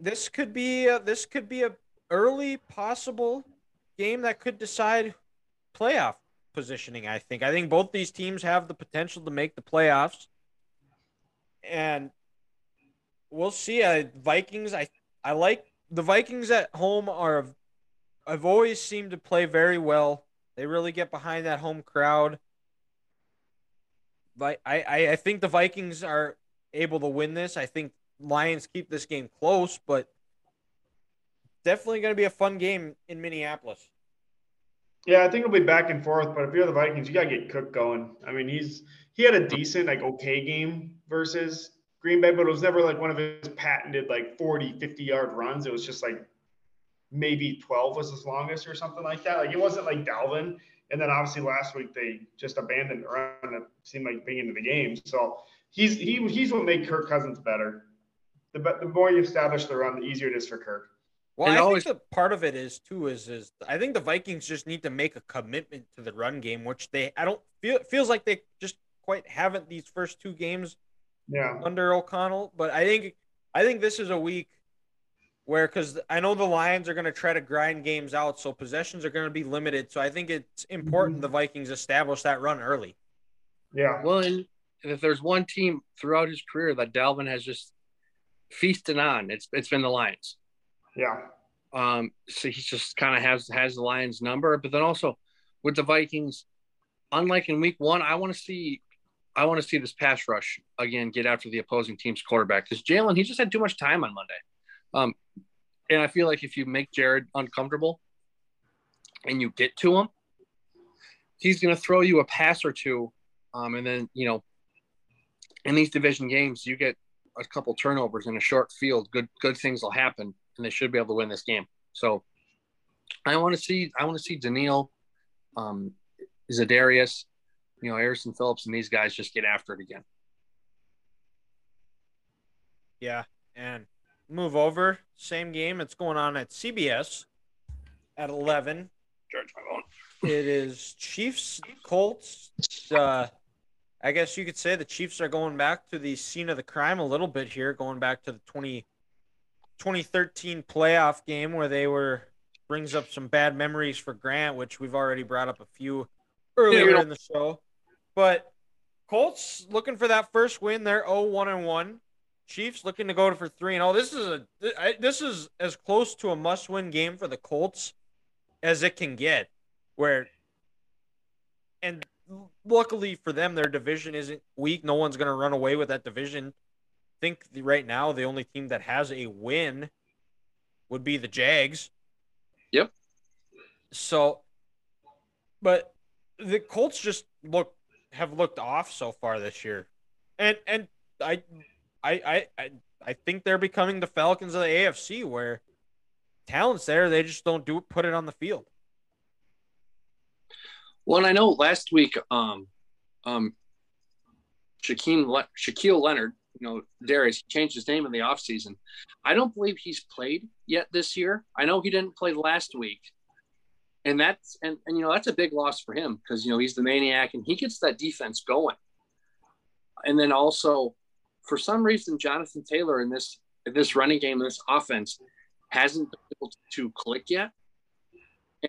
this could be a, this could be a early possible game that could decide playoff positioning. I think. I think both these teams have the potential to make the playoffs, and we'll see. Uh, Vikings. I I like the Vikings at home. Are I've always seemed to play very well. They really get behind that home crowd. But I, I, I think the Vikings are able to win this. I think Lions keep this game close, but definitely going to be a fun game in Minneapolis. Yeah, I think it'll be back and forth, but if you're the Vikings, you gotta get Cook going. I mean, he's he had a decent, like okay game versus Green Bay, but it was never like one of his patented like 40, 50 yard runs. It was just like maybe 12 was his longest or something like that. Like it wasn't like Dalvin. And then obviously last week they just abandoned the run. It seemed like being into the game. So he's he he's what made Kirk Cousins better. The, the more you establish the run, the easier it is for Kirk. Well, And I always- think the part of it is too is is I think the Vikings just need to make a commitment to the run game, which they I don't feel it feels like they just quite haven't these first two games Yeah. under O'Connell. But I think I think this is a week where because I know the Lions are going to try to grind games out, so possessions are going to be limited. So I think it's important the Vikings establish that run early. Yeah. Well, and if there's one team throughout his career that Dalvin has just feasted on, it's it's been the Lions. Yeah. Um, so he just kind of has has the Lions number, but then also with the Vikings, unlike in Week One, I want to see I want to see this pass rush again get after the opposing team's quarterback because Jalen he just had too much time on Monday, um, and I feel like if you make Jared uncomfortable and you get to him, he's going to throw you a pass or two, um, and then you know in these division games you get a couple turnovers in a short field, good good things will happen, and they should be able to win this game. So I want to see I want to see Danielle, um, Za'Darius, you know, Harrison Phillips, and these guys just get after it again. Yeah, and move over. Same game. It's going on at CBS at eleven. Charge my phone. It is Chiefs Colts. Uh, I guess you could say the Chiefs are going back to the scene of the crime a little bit here, going back to the 20, 2013 playoff game where they were brings up some bad memories for Grant, which we've already brought up a few earlier don't- in the show. But Colts looking for that first win. They're 0-1 and 1. Chiefs looking to go for 3 and 0. This is a this is as close to a must-win game for the Colts as it can get where and luckily for them their division isn't weak no one's going to run away with that division I think the, right now the only team that has a win would be the jags Yep. so but the colts just look have looked off so far this year and and i i i i, think they're becoming the falcons of the afc where talent's there they just don't do put it on the field Well, and I know last week, um, um, Shaquem Le- Shaquille Leonard, you know, Darius changed his name in the offseason. I don't believe he's played yet this year. I know he didn't play last week. And that's and, and you know that's a big loss for him because you know he's the maniac and he gets that defense going. And then also, for some reason, Jonathan Taylor in this in this running game, this offense, hasn't been able to click yet.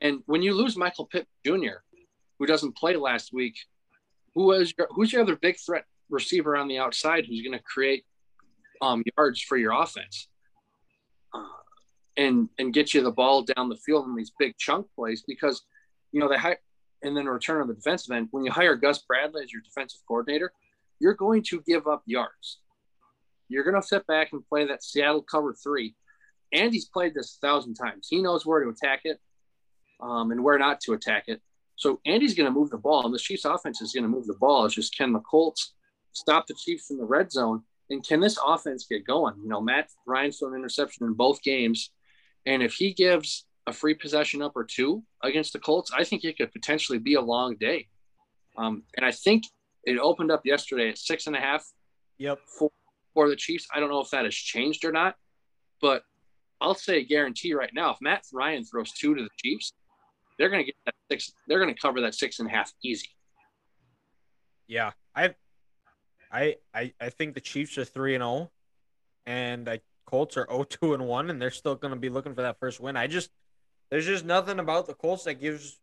And when you lose Michael Pitt Jr., who doesn't play last week, who is your, who's your other big threat receiver on the outside who's going to create um, yards for your offense uh, and and get you the ball down the field in these big chunk plays because you know they hire and then return on the defensive end when you hire Gus Bradley as your defensive coordinator, you're going to give up yards. You're going to sit back and play that Seattle cover three. Andy's played this a thousand times. He knows where to attack it um, and where not to attack it. So Andy's going to move the ball, and the Chiefs' offense is going to move the ball. It's just can the Colts stop the Chiefs in the red zone, and can this offense get going? You know, Matt Ryan's thrown an interception in both games, and if he gives a free possession up or two against the Colts, I think it could potentially be a long day. Um, and I think it opened up yesterday at six and a half yep for, for the Chiefs. I don't know if that has changed or not, but I'll say guarantee right now, if Matt Ryan throws two to the Chiefs, they're going to get that six. They're going to cover that six and a half easy. Yeah, I, I, I, I think the Chiefs are three and zero, and I Colts are 0-2 and one, and they're still going to be looking for that first win. I just there's just nothing about the Colts that gives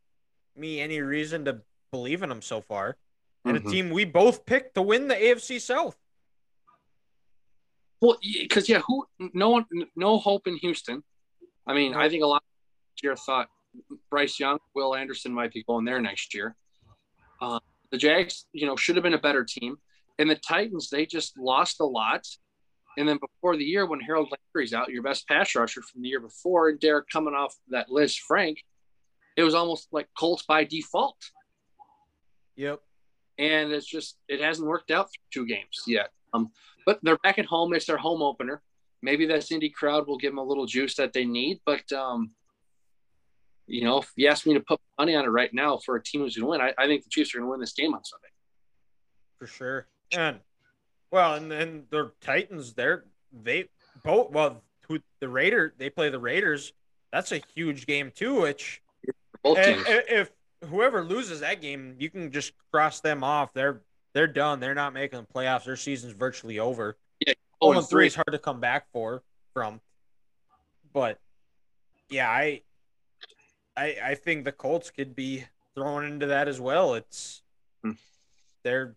me any reason to believe in them so far, and Mhm. a team we both picked to win the AFC South. Well, because yeah, who? No one, no hope in Houston. I mean, I think a lot of year thought Bryce Young, Will Anderson might be going there next year. Uh, the Jags, you know, should have been a better team, and the Titans they just lost a lot. And then before the year, when Harold Landry's out, your best pass rusher from the year before, and Derrick coming off that Lisfranc, it was almost like Colts by default. Yep. and it's just it hasn't worked out two games yet. Um, but they're back at home. It's their home opener. Maybe this indie crowd will give them a little juice that they need. But um, you know, if you ask me to put money on it right now for a team who's going to win, I, I think the Chiefs are going to win this game on Sunday. for sure. And well, and then the Titans, they're they both well, who the Raider they play the Raiders. That's a huge game too. Which if, teams. if whoever loses that game, you can just cross them off. They're they're done. They're not making the playoffs. Their season's virtually over. Yeah, Oh, three is hard to come back for from. But yeah, I I I think the Colts could be thrown into that as well. It's Hmm. their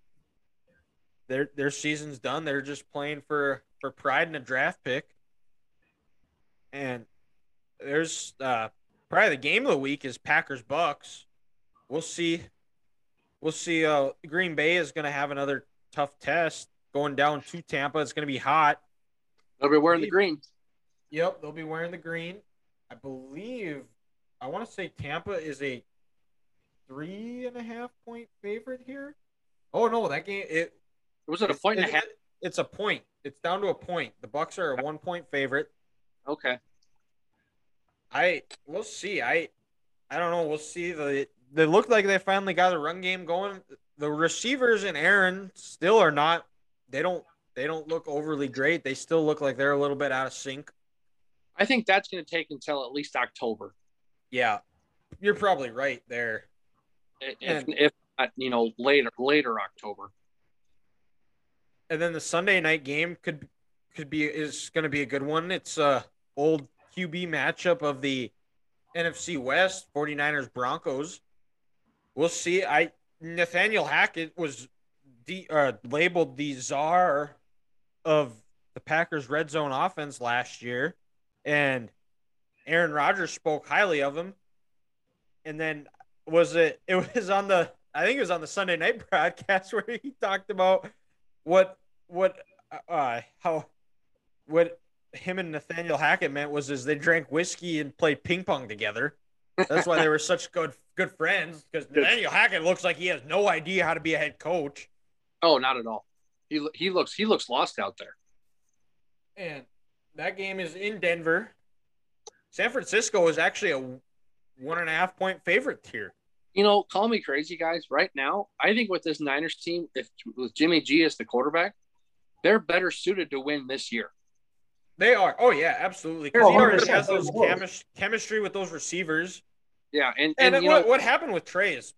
their their season's done. They're just playing for for pride in a draft pick. And there's uh probably the game of the week is Packers Bucks. We'll see. We'll see. Uh, Green Bay is going to have another tough test going down to Tampa. It's going to be hot. They'll be wearing the green. Yep, they'll be wearing the green. I believe. I want to say Tampa is a three and a half point favorite here. Oh no, that game it Was it a point and a half? It's a point. It's down to a point. The Bucks are a one point favorite. Okay. I we'll see. I I don't know. We'll see. The they look like they finally got the run game going. The receivers and Aaron still are not. They don't. They don't look overly great. They still look like they're a little bit out of sync. I think that's going to take until at least October. Yeah, you're probably right there. If, And- if not, you know, later later October. And then the Sunday night game could could be is going to be a good one. It's a old QB matchup of the NFC West, 49ers Broncos. We'll see. I Nathaniel Hackett was de, uh, labeled the czar of the Packers red zone offense last year and Aaron Rodgers spoke highly of him. And then was it it was on the I think it was on the Sunday night broadcast where he talked about what what uh how what him and Nathaniel Hackett meant was is they drank whiskey and played ping pong together. That's why they were such good good friends because Nathaniel Hackett looks like he has no idea how to be a head coach. Oh, not at all. He he looks he looks lost out there. And that game is in Denver. San Francisco is actually a one and a half point favorite here. You know, call me crazy, guys. Right now, I think with this Niners team, if with Jimmy G as the quarterback, they're better suited to win this year. They are. Oh yeah, absolutely. Oh, he already has those of course. chemis- chemistry with those receivers. Yeah, and And, and, you what, know, what happened with Trey is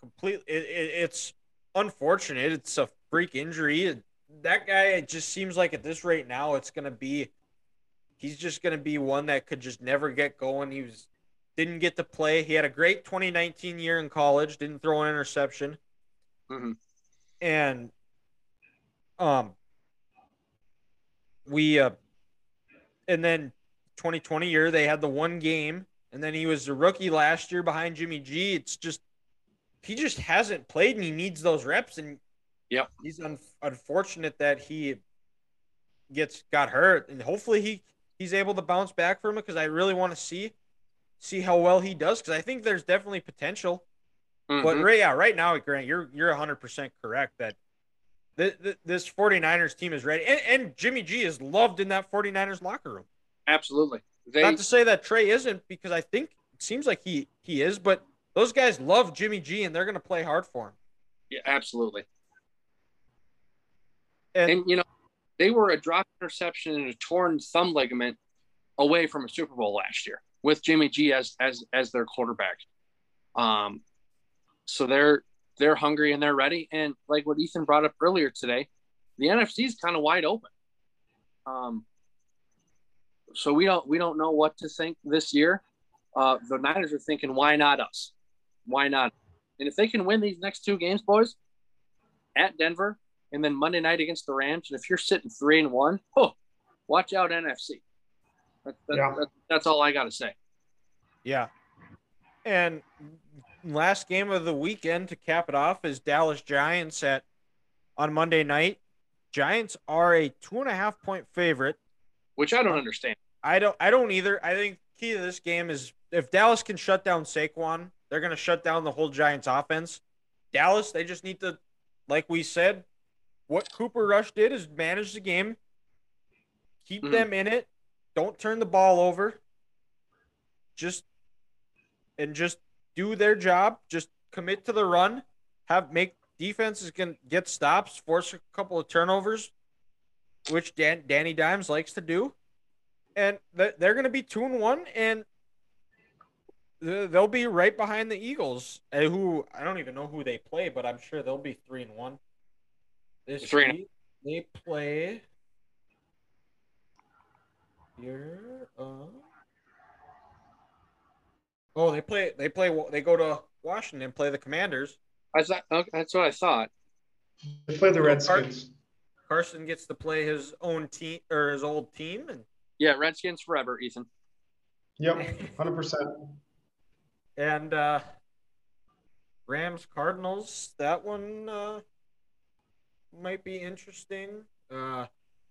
completely. It, it, it's unfortunate. It's a freak injury. That guy. It just seems like at this rate now, it's gonna be. He's just gonna be one that could just never get going. He was didn't get to play. He had a great 2019 year in college. Didn't throw an interception. Mhm. And um, we uh, and then 2020 year they had the one game and then he was a rookie last year behind Jimmy G. It's just he just hasn't played and he needs those reps and yeah, he's un- unfortunate that he gets got hurt and hopefully he he's able to bounce back from it because I really want to see see how well he does because I think there's definitely potential. But mhm. right, yeah, right now, Grant, you're you're 100 percent correct that th- th- this 49ers team is ready, and, and Jimmy G is loved in that 49ers locker room. absolutely. They Not to say that Trey isn't, because I think it seems like he he is, but those guys love Jimmy G, and they're going to play hard for him. yeah, absolutely. And, And you know, they were a drop interception and a torn thumb ligament away from a Super Bowl last year with Jimmy G as as as their quarterback. Um, so they're they're hungry and they're ready. And like what Ethan brought up earlier today, the NFC is kind of wide open. Um, so we don't we don't know what to think this year. Uh, the Niners are thinking, why not us? Why not? And if they can win these next two games, boys, at Denver and then Monday night against the Rams, and if you're sitting three and one, oh, watch out NFC. That, that, Yeah. that- that's all I got to say. yeah, and last game of the weekend to cap it off is Dallas Giants at on Monday night. Giants are a two and a half point favorite. Which I don't understand. I don't I don't either. I think key to this game is if Dallas can shut down Saquon, they're gonna shut down the whole Giants offense. Dallas, they just need to, like we said, what Cooper Rush did is manage the game, keep Mhm. them in it, don't turn the ball over. Just and just do their job. Just commit to the run. Have make defenses can get stops, force a couple of turnovers, which Dan, Danny Dimes likes to do and they're going to be two and one, and they'll be right behind the Eagles, uh, who I don't even know who they play, but I'm sure they'll be three and one. This Three week, they play. Here, uh, oh, they play. They play. They go to Washington, play the Commanders. I thought okay, that's what I thought. They play the Redskins. Carson gets to play his own team or his old team, and Yeah, Redskins forever, Ethan. Yep, hundred percent. and uh, Rams Cardinals. That one uh, might be interesting. Uh,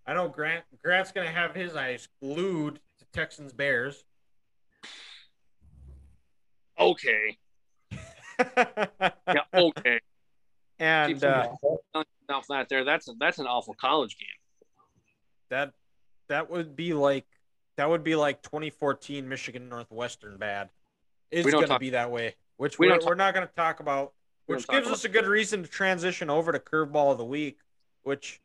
I know Grant. Grant's gonna have his eyes glued to Texans Bears. Okay. Yeah, okay. and uh, Now that there, that's that's an awful college game. that that would be like that would be like 2014 Michigan Northwestern bad. It's going to be that way, which we we're, we're not going to talk about, which gives us a good reason to transition over to curveball of the week, which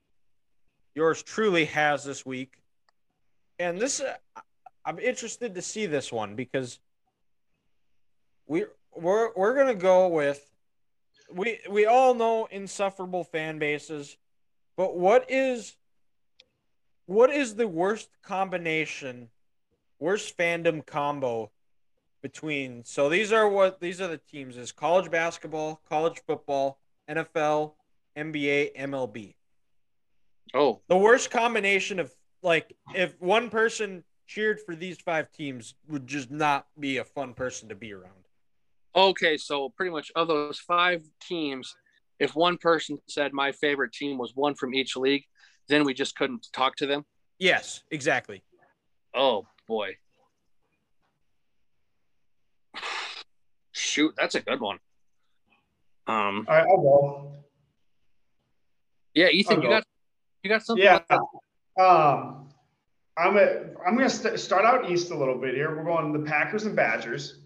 yours truly has this week. And this, uh, I'm interested to see this one because we we're we're gonna go with we we all know insufferable fan bases, but what is what is the worst combination, worst fandom combo between? So these are what these are the teams: is college basketball, college football, NFL, NBA, MLB. Oh, The worst combination of like if one person cheered for these five teams would just not be a fun person to be around. okay. So pretty much of those five teams, if one person said my favorite team was one from each league, then we just couldn't talk to them. Yes, exactly. Oh boy. Shoot, that's a good one. Um, All right, I'll go. yeah, Ethan, I'll you go. got you got something. Yeah. like? Um, I'm a, I'm gonna st- start out east a little bit here. We're going the Packers and Badgers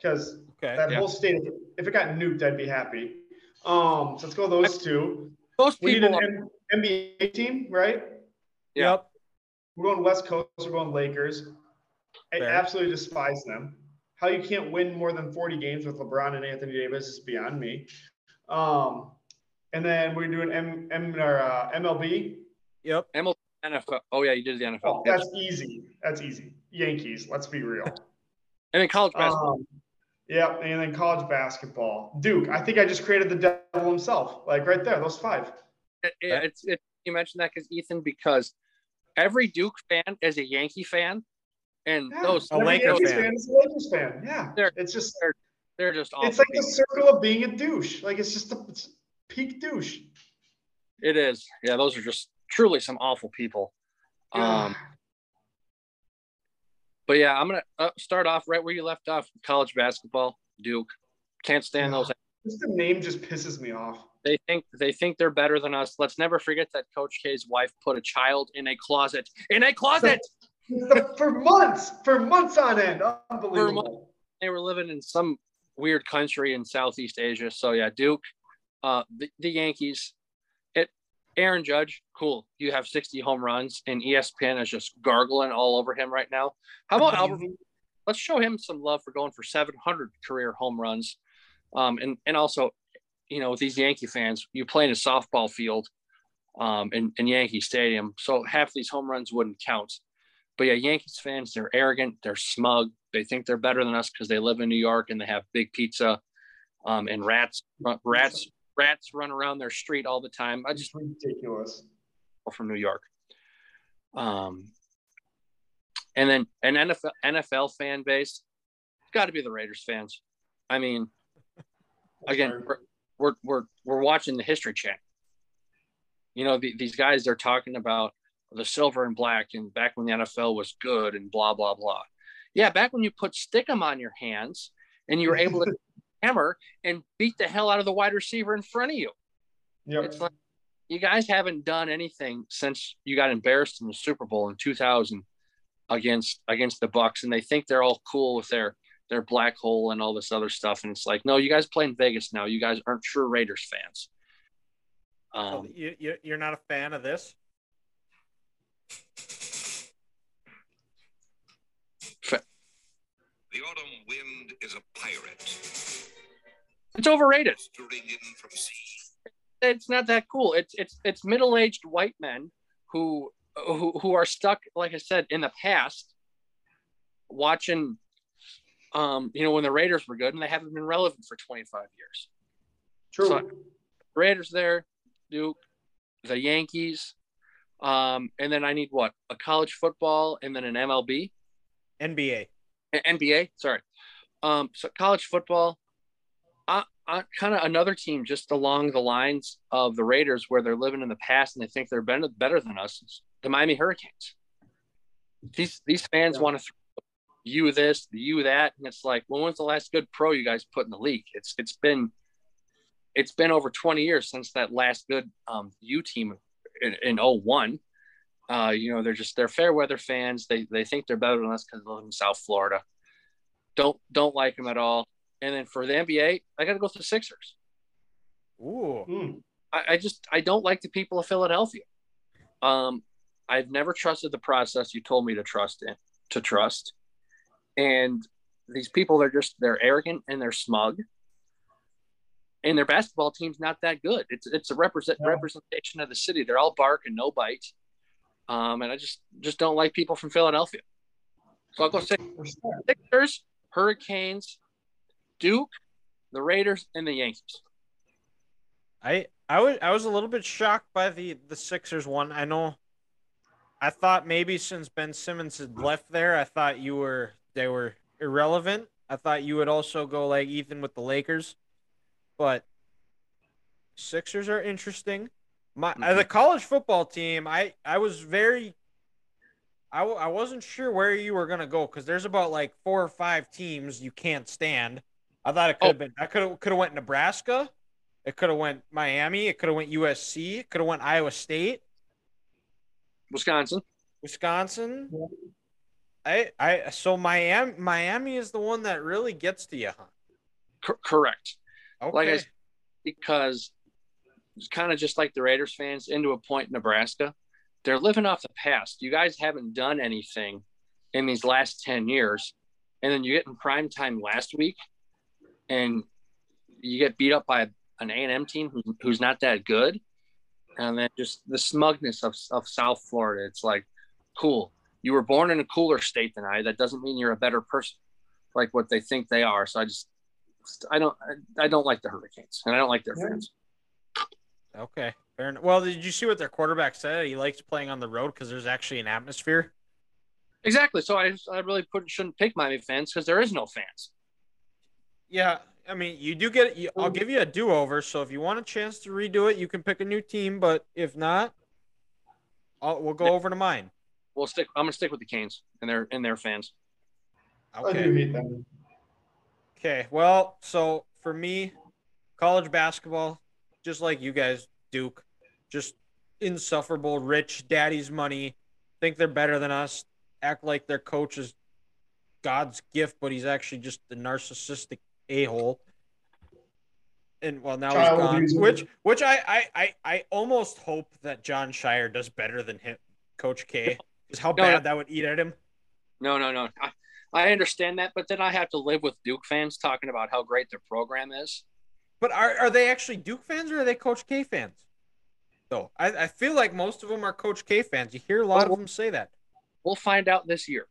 because Okay. that Yeah. whole state, if it got nuked, I'd be happy. Um, so let's go those two. Those We need people. an M- NBA team, right? Yeah. Yep. We're going West Coast. We're going Lakers. I Fair. absolutely despise them. How you can't win more than 40 games with LeBron and Anthony Davis is beyond me. Um, and then we're doing M, M or uh, MLB. Yep. NFL. Oh yeah, you did the NFL. Oh, Yep. that's easy. That's easy. Yankees. Let's be real. And then college basketball. Um, yeah, and then college basketball. Duke. I think I just created the devil himself. Like right there, those five. It- it- it's it, you mentioned that because Ethan, because every Duke fan is a Yankee fan, and Yeah. those A Every Lakers Yankees fan. is a Lakers fan. Yeah. They're- it's just they're just awful. it's like the circle of being a douche. Like it's just a it's peak douche. It is. Yeah, those are just truly some awful people. Um, but yeah, I'm gonna uh, start off right where you left off. College basketball, Duke. Can't stand those. Just the name just pisses me off. They think they think they're better than us. Let's never forget that Coach K's wife put a child in a closet. In a closet. for months, for months on end. Unbelievable. they were living in some weird country in Southeast Asia. So yeah, Duke, uh, the, the Yankees, it, Aaron Judge, cool. You have 60 home runs, and ESPN is just gargling all over him right now. How about Albert? Let's show him some love for going for 700 career home runs, um, and and also, you know, with these Yankee fans, you play in a softball field, um, in, in Yankee Stadium, so half these home runs wouldn't count. But yeah, Yankees fans, they're arrogant, they're smug, they think they're better than us because they live in New York and they have big pizza, um, and rats, rats, rats run around their street all the time. I just ridiculous. from New York. Um, and then an NFL NFL fan base, got to be the Raiders fans. I mean, again, we're, we're we're we're watching the History Channel. You know, the, these guys they're talking about the silver and black, and back when the NFL was good, and blah blah blah. Yeah, back when you put stickum on your hands and you were able to hammer and beat the hell out of the wide receiver in front of you. Yep. It's like you guys haven't done anything since you got embarrassed in the Super Bowl in 2000 against against the Bucs, and they think they're all cool with their their black hole and all this other stuff. And it's like, no, you guys play in Vegas now. You guys aren't true Raiders fans. Um, you, you, you're not a fan of this? It's overrated. stirring in from sea. It's not that cool. It's it's it's middle aged white men who who who are stuck, like I said, in the past, watching. Um, you know, when the Raiders were good and they haven't been relevant for 25 years. True. So- Raiders there, Duke, the Yankees, um, and then I need what a college football and then an MLB, NBA. A- NBA. Sorry, um, so college football. I, I kind of another team just along the lines of the Raiders, where they're living in the past and they think they're better better than us. is The Miami Hurricanes. These these fans Yeah. want to throw you this, you that, and it's like, well, when's the last good pro you guys put in the league? It's it's been it's been over 20 years since that last good um, U team in, in 01. Uh, you know, they're just they're fair weather fans. They they think they're better than us because they live in South Florida. Don't don't like them at all. And then for the NBA, I got to go with the Sixers. Ooh. Hmm. I, I just I don't like the people of Philadelphia. Um, I've never trusted the process you told me to trust in to trust, and these people they're just they're arrogant and they're smug, and their basketball team's not that good. It's it's a represent Yeah. representation of the city. They're all bark and no bite, um, and I just just don't like people from Philadelphia. So I'll go Six- Sixers, Hurricanes, Duke, the Raiders, and the Yankees. I I was I was a little bit shocked by the the Sixers one. I know. I thought maybe since Ben Simmons had left there, I thought you were they were irrelevant. I thought you would also go like Ethan with the Lakers, but Sixers are interesting. My uh, the college football team, I I was very. I, I wasn't sure where you were gonna go because there's about like four or five teams you can't stand. I thought it could have Oh. been. I could have could have went Nebraska. It could have went Miami. It could have went USC. It could have went Iowa State, Wisconsin. Wisconsin. I I so Miami Miami is the one that really gets to you, huh? Cor- correct. Okay. Like I because it's kind of just like the Raiders fans into a point in Nebraska. They're living off the past. You guys haven't done anything in these last 10 years. And then you get in prime time last week and you get beat up by an A&M team who's not that good. And then just the smugness of, of South Florida. It's like, cool. You were born in a cooler state than I. That doesn't mean you're a better person like what they think they are. So I just, I don't, I don't like the Hurricanes and I don't like their Yeah. fans. okay. Fair enough. Well, did you see what their quarterback said? He likes playing on the road because there's actually an atmosphere. Exactly. So I, I really put, shouldn't pick Miami fans because there is no fans. Yeah, I mean, you do get. You, I'll mm-hmm. give you a do-over. So if you want a chance to redo it, you can pick a new team. But if not, I'll, we'll go over to mine. We'll stick. I'm gonna stick with the Canes and their and their fans. I do Okay. hate them. Okay. Well, so for me, college basketball, just like you guys, Duke, just insufferable, rich, daddy's money, think they're better than us, act like their coach is God's gift, but he's actually just a narcissistic a hole. And well, now Child he's gone. abuser. Which, which I, I, I, I almost hope that Jon Scheyer does better than him, Coach K. Because how No, bad no. that would eat at him. No, no, no. I, I understand that, but then I have to live with Duke fans talking about how great their program is. But are, are they actually Duke fans or are they Coach K fans? Though I, I feel like most of them are Coach K fans. You hear a lot of them say that. We'll find out this year.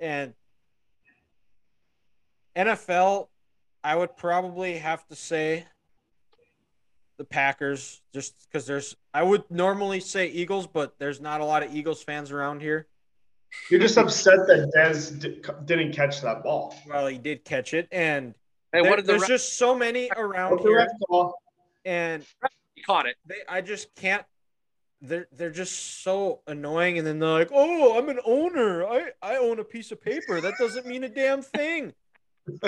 And NFL, I would probably have to say the Packers, just because there's. I would normally say Eagles, but there's not a lot of Eagles fans around here. You're just upset that Dez di- didn't catch that ball. Well, he did catch it, and Hey, there- what the there's ref- just so many around What's the here, ref and he caught it? they I just can't they're they're just so annoying and then they're like, "Oh, I'm an owner. I I own a piece of paper. That doesn't mean a damn thing."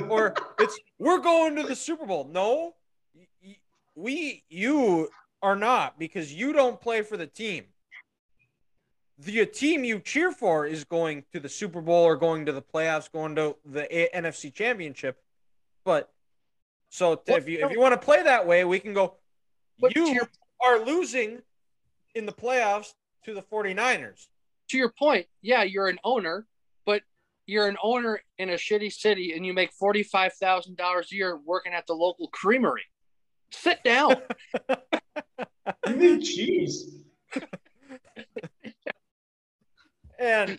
Or it's we're going to the Super Bowl. No. We you are not because you don't play for the team. The team you cheer for is going to the Super Bowl or going to the playoffs, going to the A- NFC Championship. But so if you if you want to play that way, we can go But you your, are losing in the playoffs to the 49ers. to your point, yeah, you're an owner, you're an owner in a shitty city and you make forty five thousand dollars a year working at the local creamery. Sit down. You need cheese. and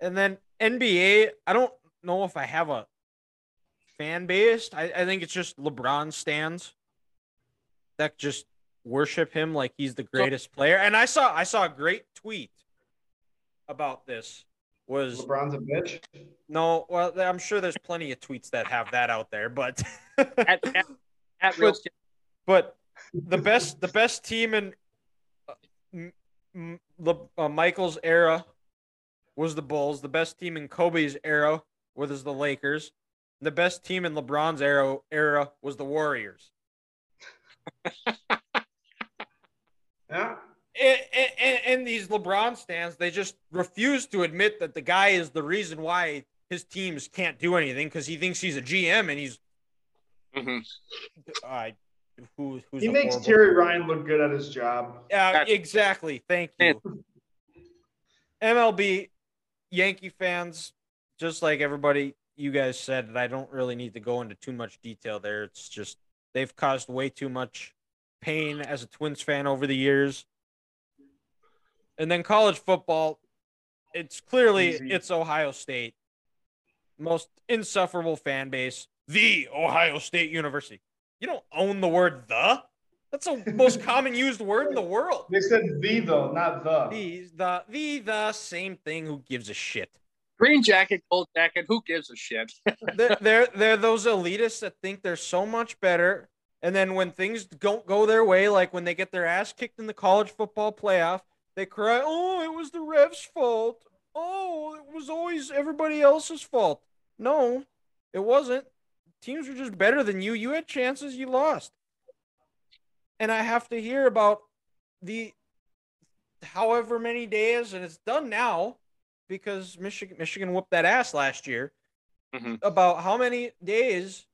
and then NBA. I don't know if I have a fan base. I, I think it's just LeBron stands that just worship him like he's the greatest player. And I saw I saw a great tweet about this. Was LeBron's a bitch. no, well, I'm sure there's plenty of tweets that have that out there, but at, at, at real but the best the best team in uh, M- M- Le- uh, Michael's era was the Bulls. The best team in Kobe's era was the Lakers. The best team in LeBron's era era was the Warriors. Yeah. And, and, and these LeBron stands, they just refuse to admit that the guy is the reason why his teams can't do anything because he thinks he's a GM and he's Mhm. uh, who, who's He makes horrible- Terry Ryan look good at his job. Yeah, That's- exactly. Thank you. MLB Yankee fans, just like everybody you guys said, that I don't really need to go into too much detail there. It's just they've caused way too much pain as a Twins fan over the years. And then college football, it's clearly Easy. it's Ohio State. Most insufferable fan base, the Ohio State University. You don't own the word the. That's the most common used word in the world. They said the though, not the. The the the the same thing. Who gives a shit? Green jacket, gold jacket. Who gives a shit? They're, they're they're those elitists that think they're so much better, and then when things don't go their way, like when they get their ass kicked in the college football playoff, they cry, "Oh, it was the refs' fault. Oh, it was always everybody else's fault." No, it wasn't. Teams were just better than you. You had chances, you lost. And I have to hear about the however many days, and it's done now because Michigan Michigan whooped that ass last year. Mhm. About how many days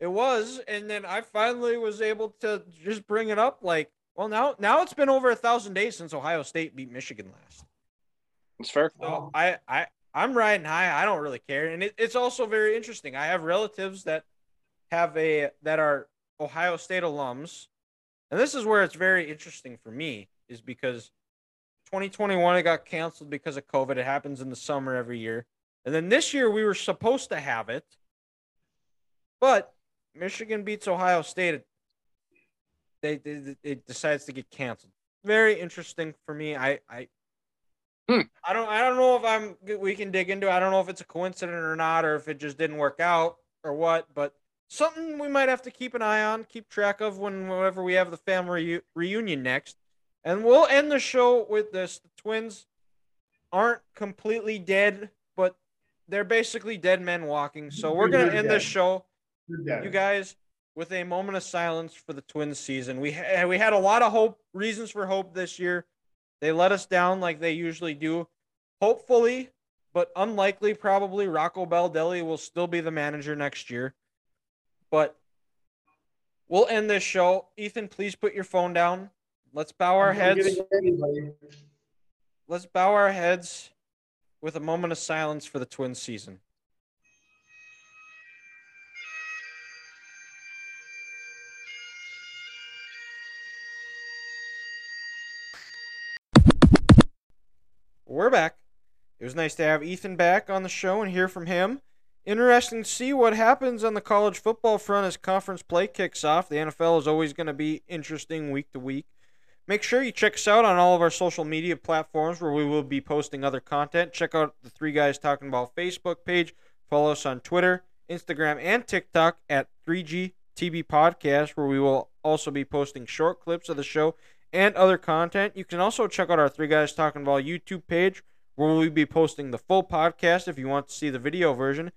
it was, and then I finally was able to just bring it up. Like, well, now now it's been over a thousand days since Ohio State beat Michigan last. It's fair. So I I I'm riding high. I don't really care, and it, it's also very interesting. I have relatives that have a that are Ohio State alums, and this is where it's very interesting for me is because 2021 it got canceled because of COVID. It happens in the summer every year, and then this year we were supposed to have it, but Michigan beats Ohio State. They, they it decides to get canceled. Very interesting for me. I I hmm. I don't I don't know if I'm we can dig into. it. I don't know if it's a coincidence or not, or if it just didn't work out or what. But something we might have to keep an eye on, keep track of when whenever we have the family reu- reunion next. And we'll end the show with this: the Twins aren't completely dead, but they're basically dead men walking. So we're gonna They're end dead. this show you guys with a moment of silence for the Twins season. We ha- we had a lot of hope, reasons for hope this year. They let us down like they usually do. Hopefully, but unlikely, probably Rocco Baldelli will still be the manager next year. But we'll end this show. Ethan, please put your phone down. Let's bow our heads. getting ready, buddy. Let's bow our heads with a moment of silence for the Twins season. We're back. It was nice to have Ethan back on the show and hear from him. Interesting to see what happens on the college football front as conference play kicks off. The NFL is always going to be interesting week to week. Make sure you check us out on all of our social media platforms where we will be posting other content. Check out the Three Guys Talking About Facebook page. Follow us on Twitter, Instagram, and TikTok at 3G TV Podcast, where we will also be posting short clips of the show and other content. You can also check out our Three Guys Talking About YouTube page, where we'll be posting the full podcast if you want to see the video version.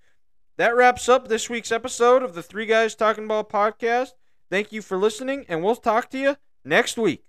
That wraps up this week's episode of the Three Guys Talking About podcast. Thank you for listening, and we'll talk to you next week.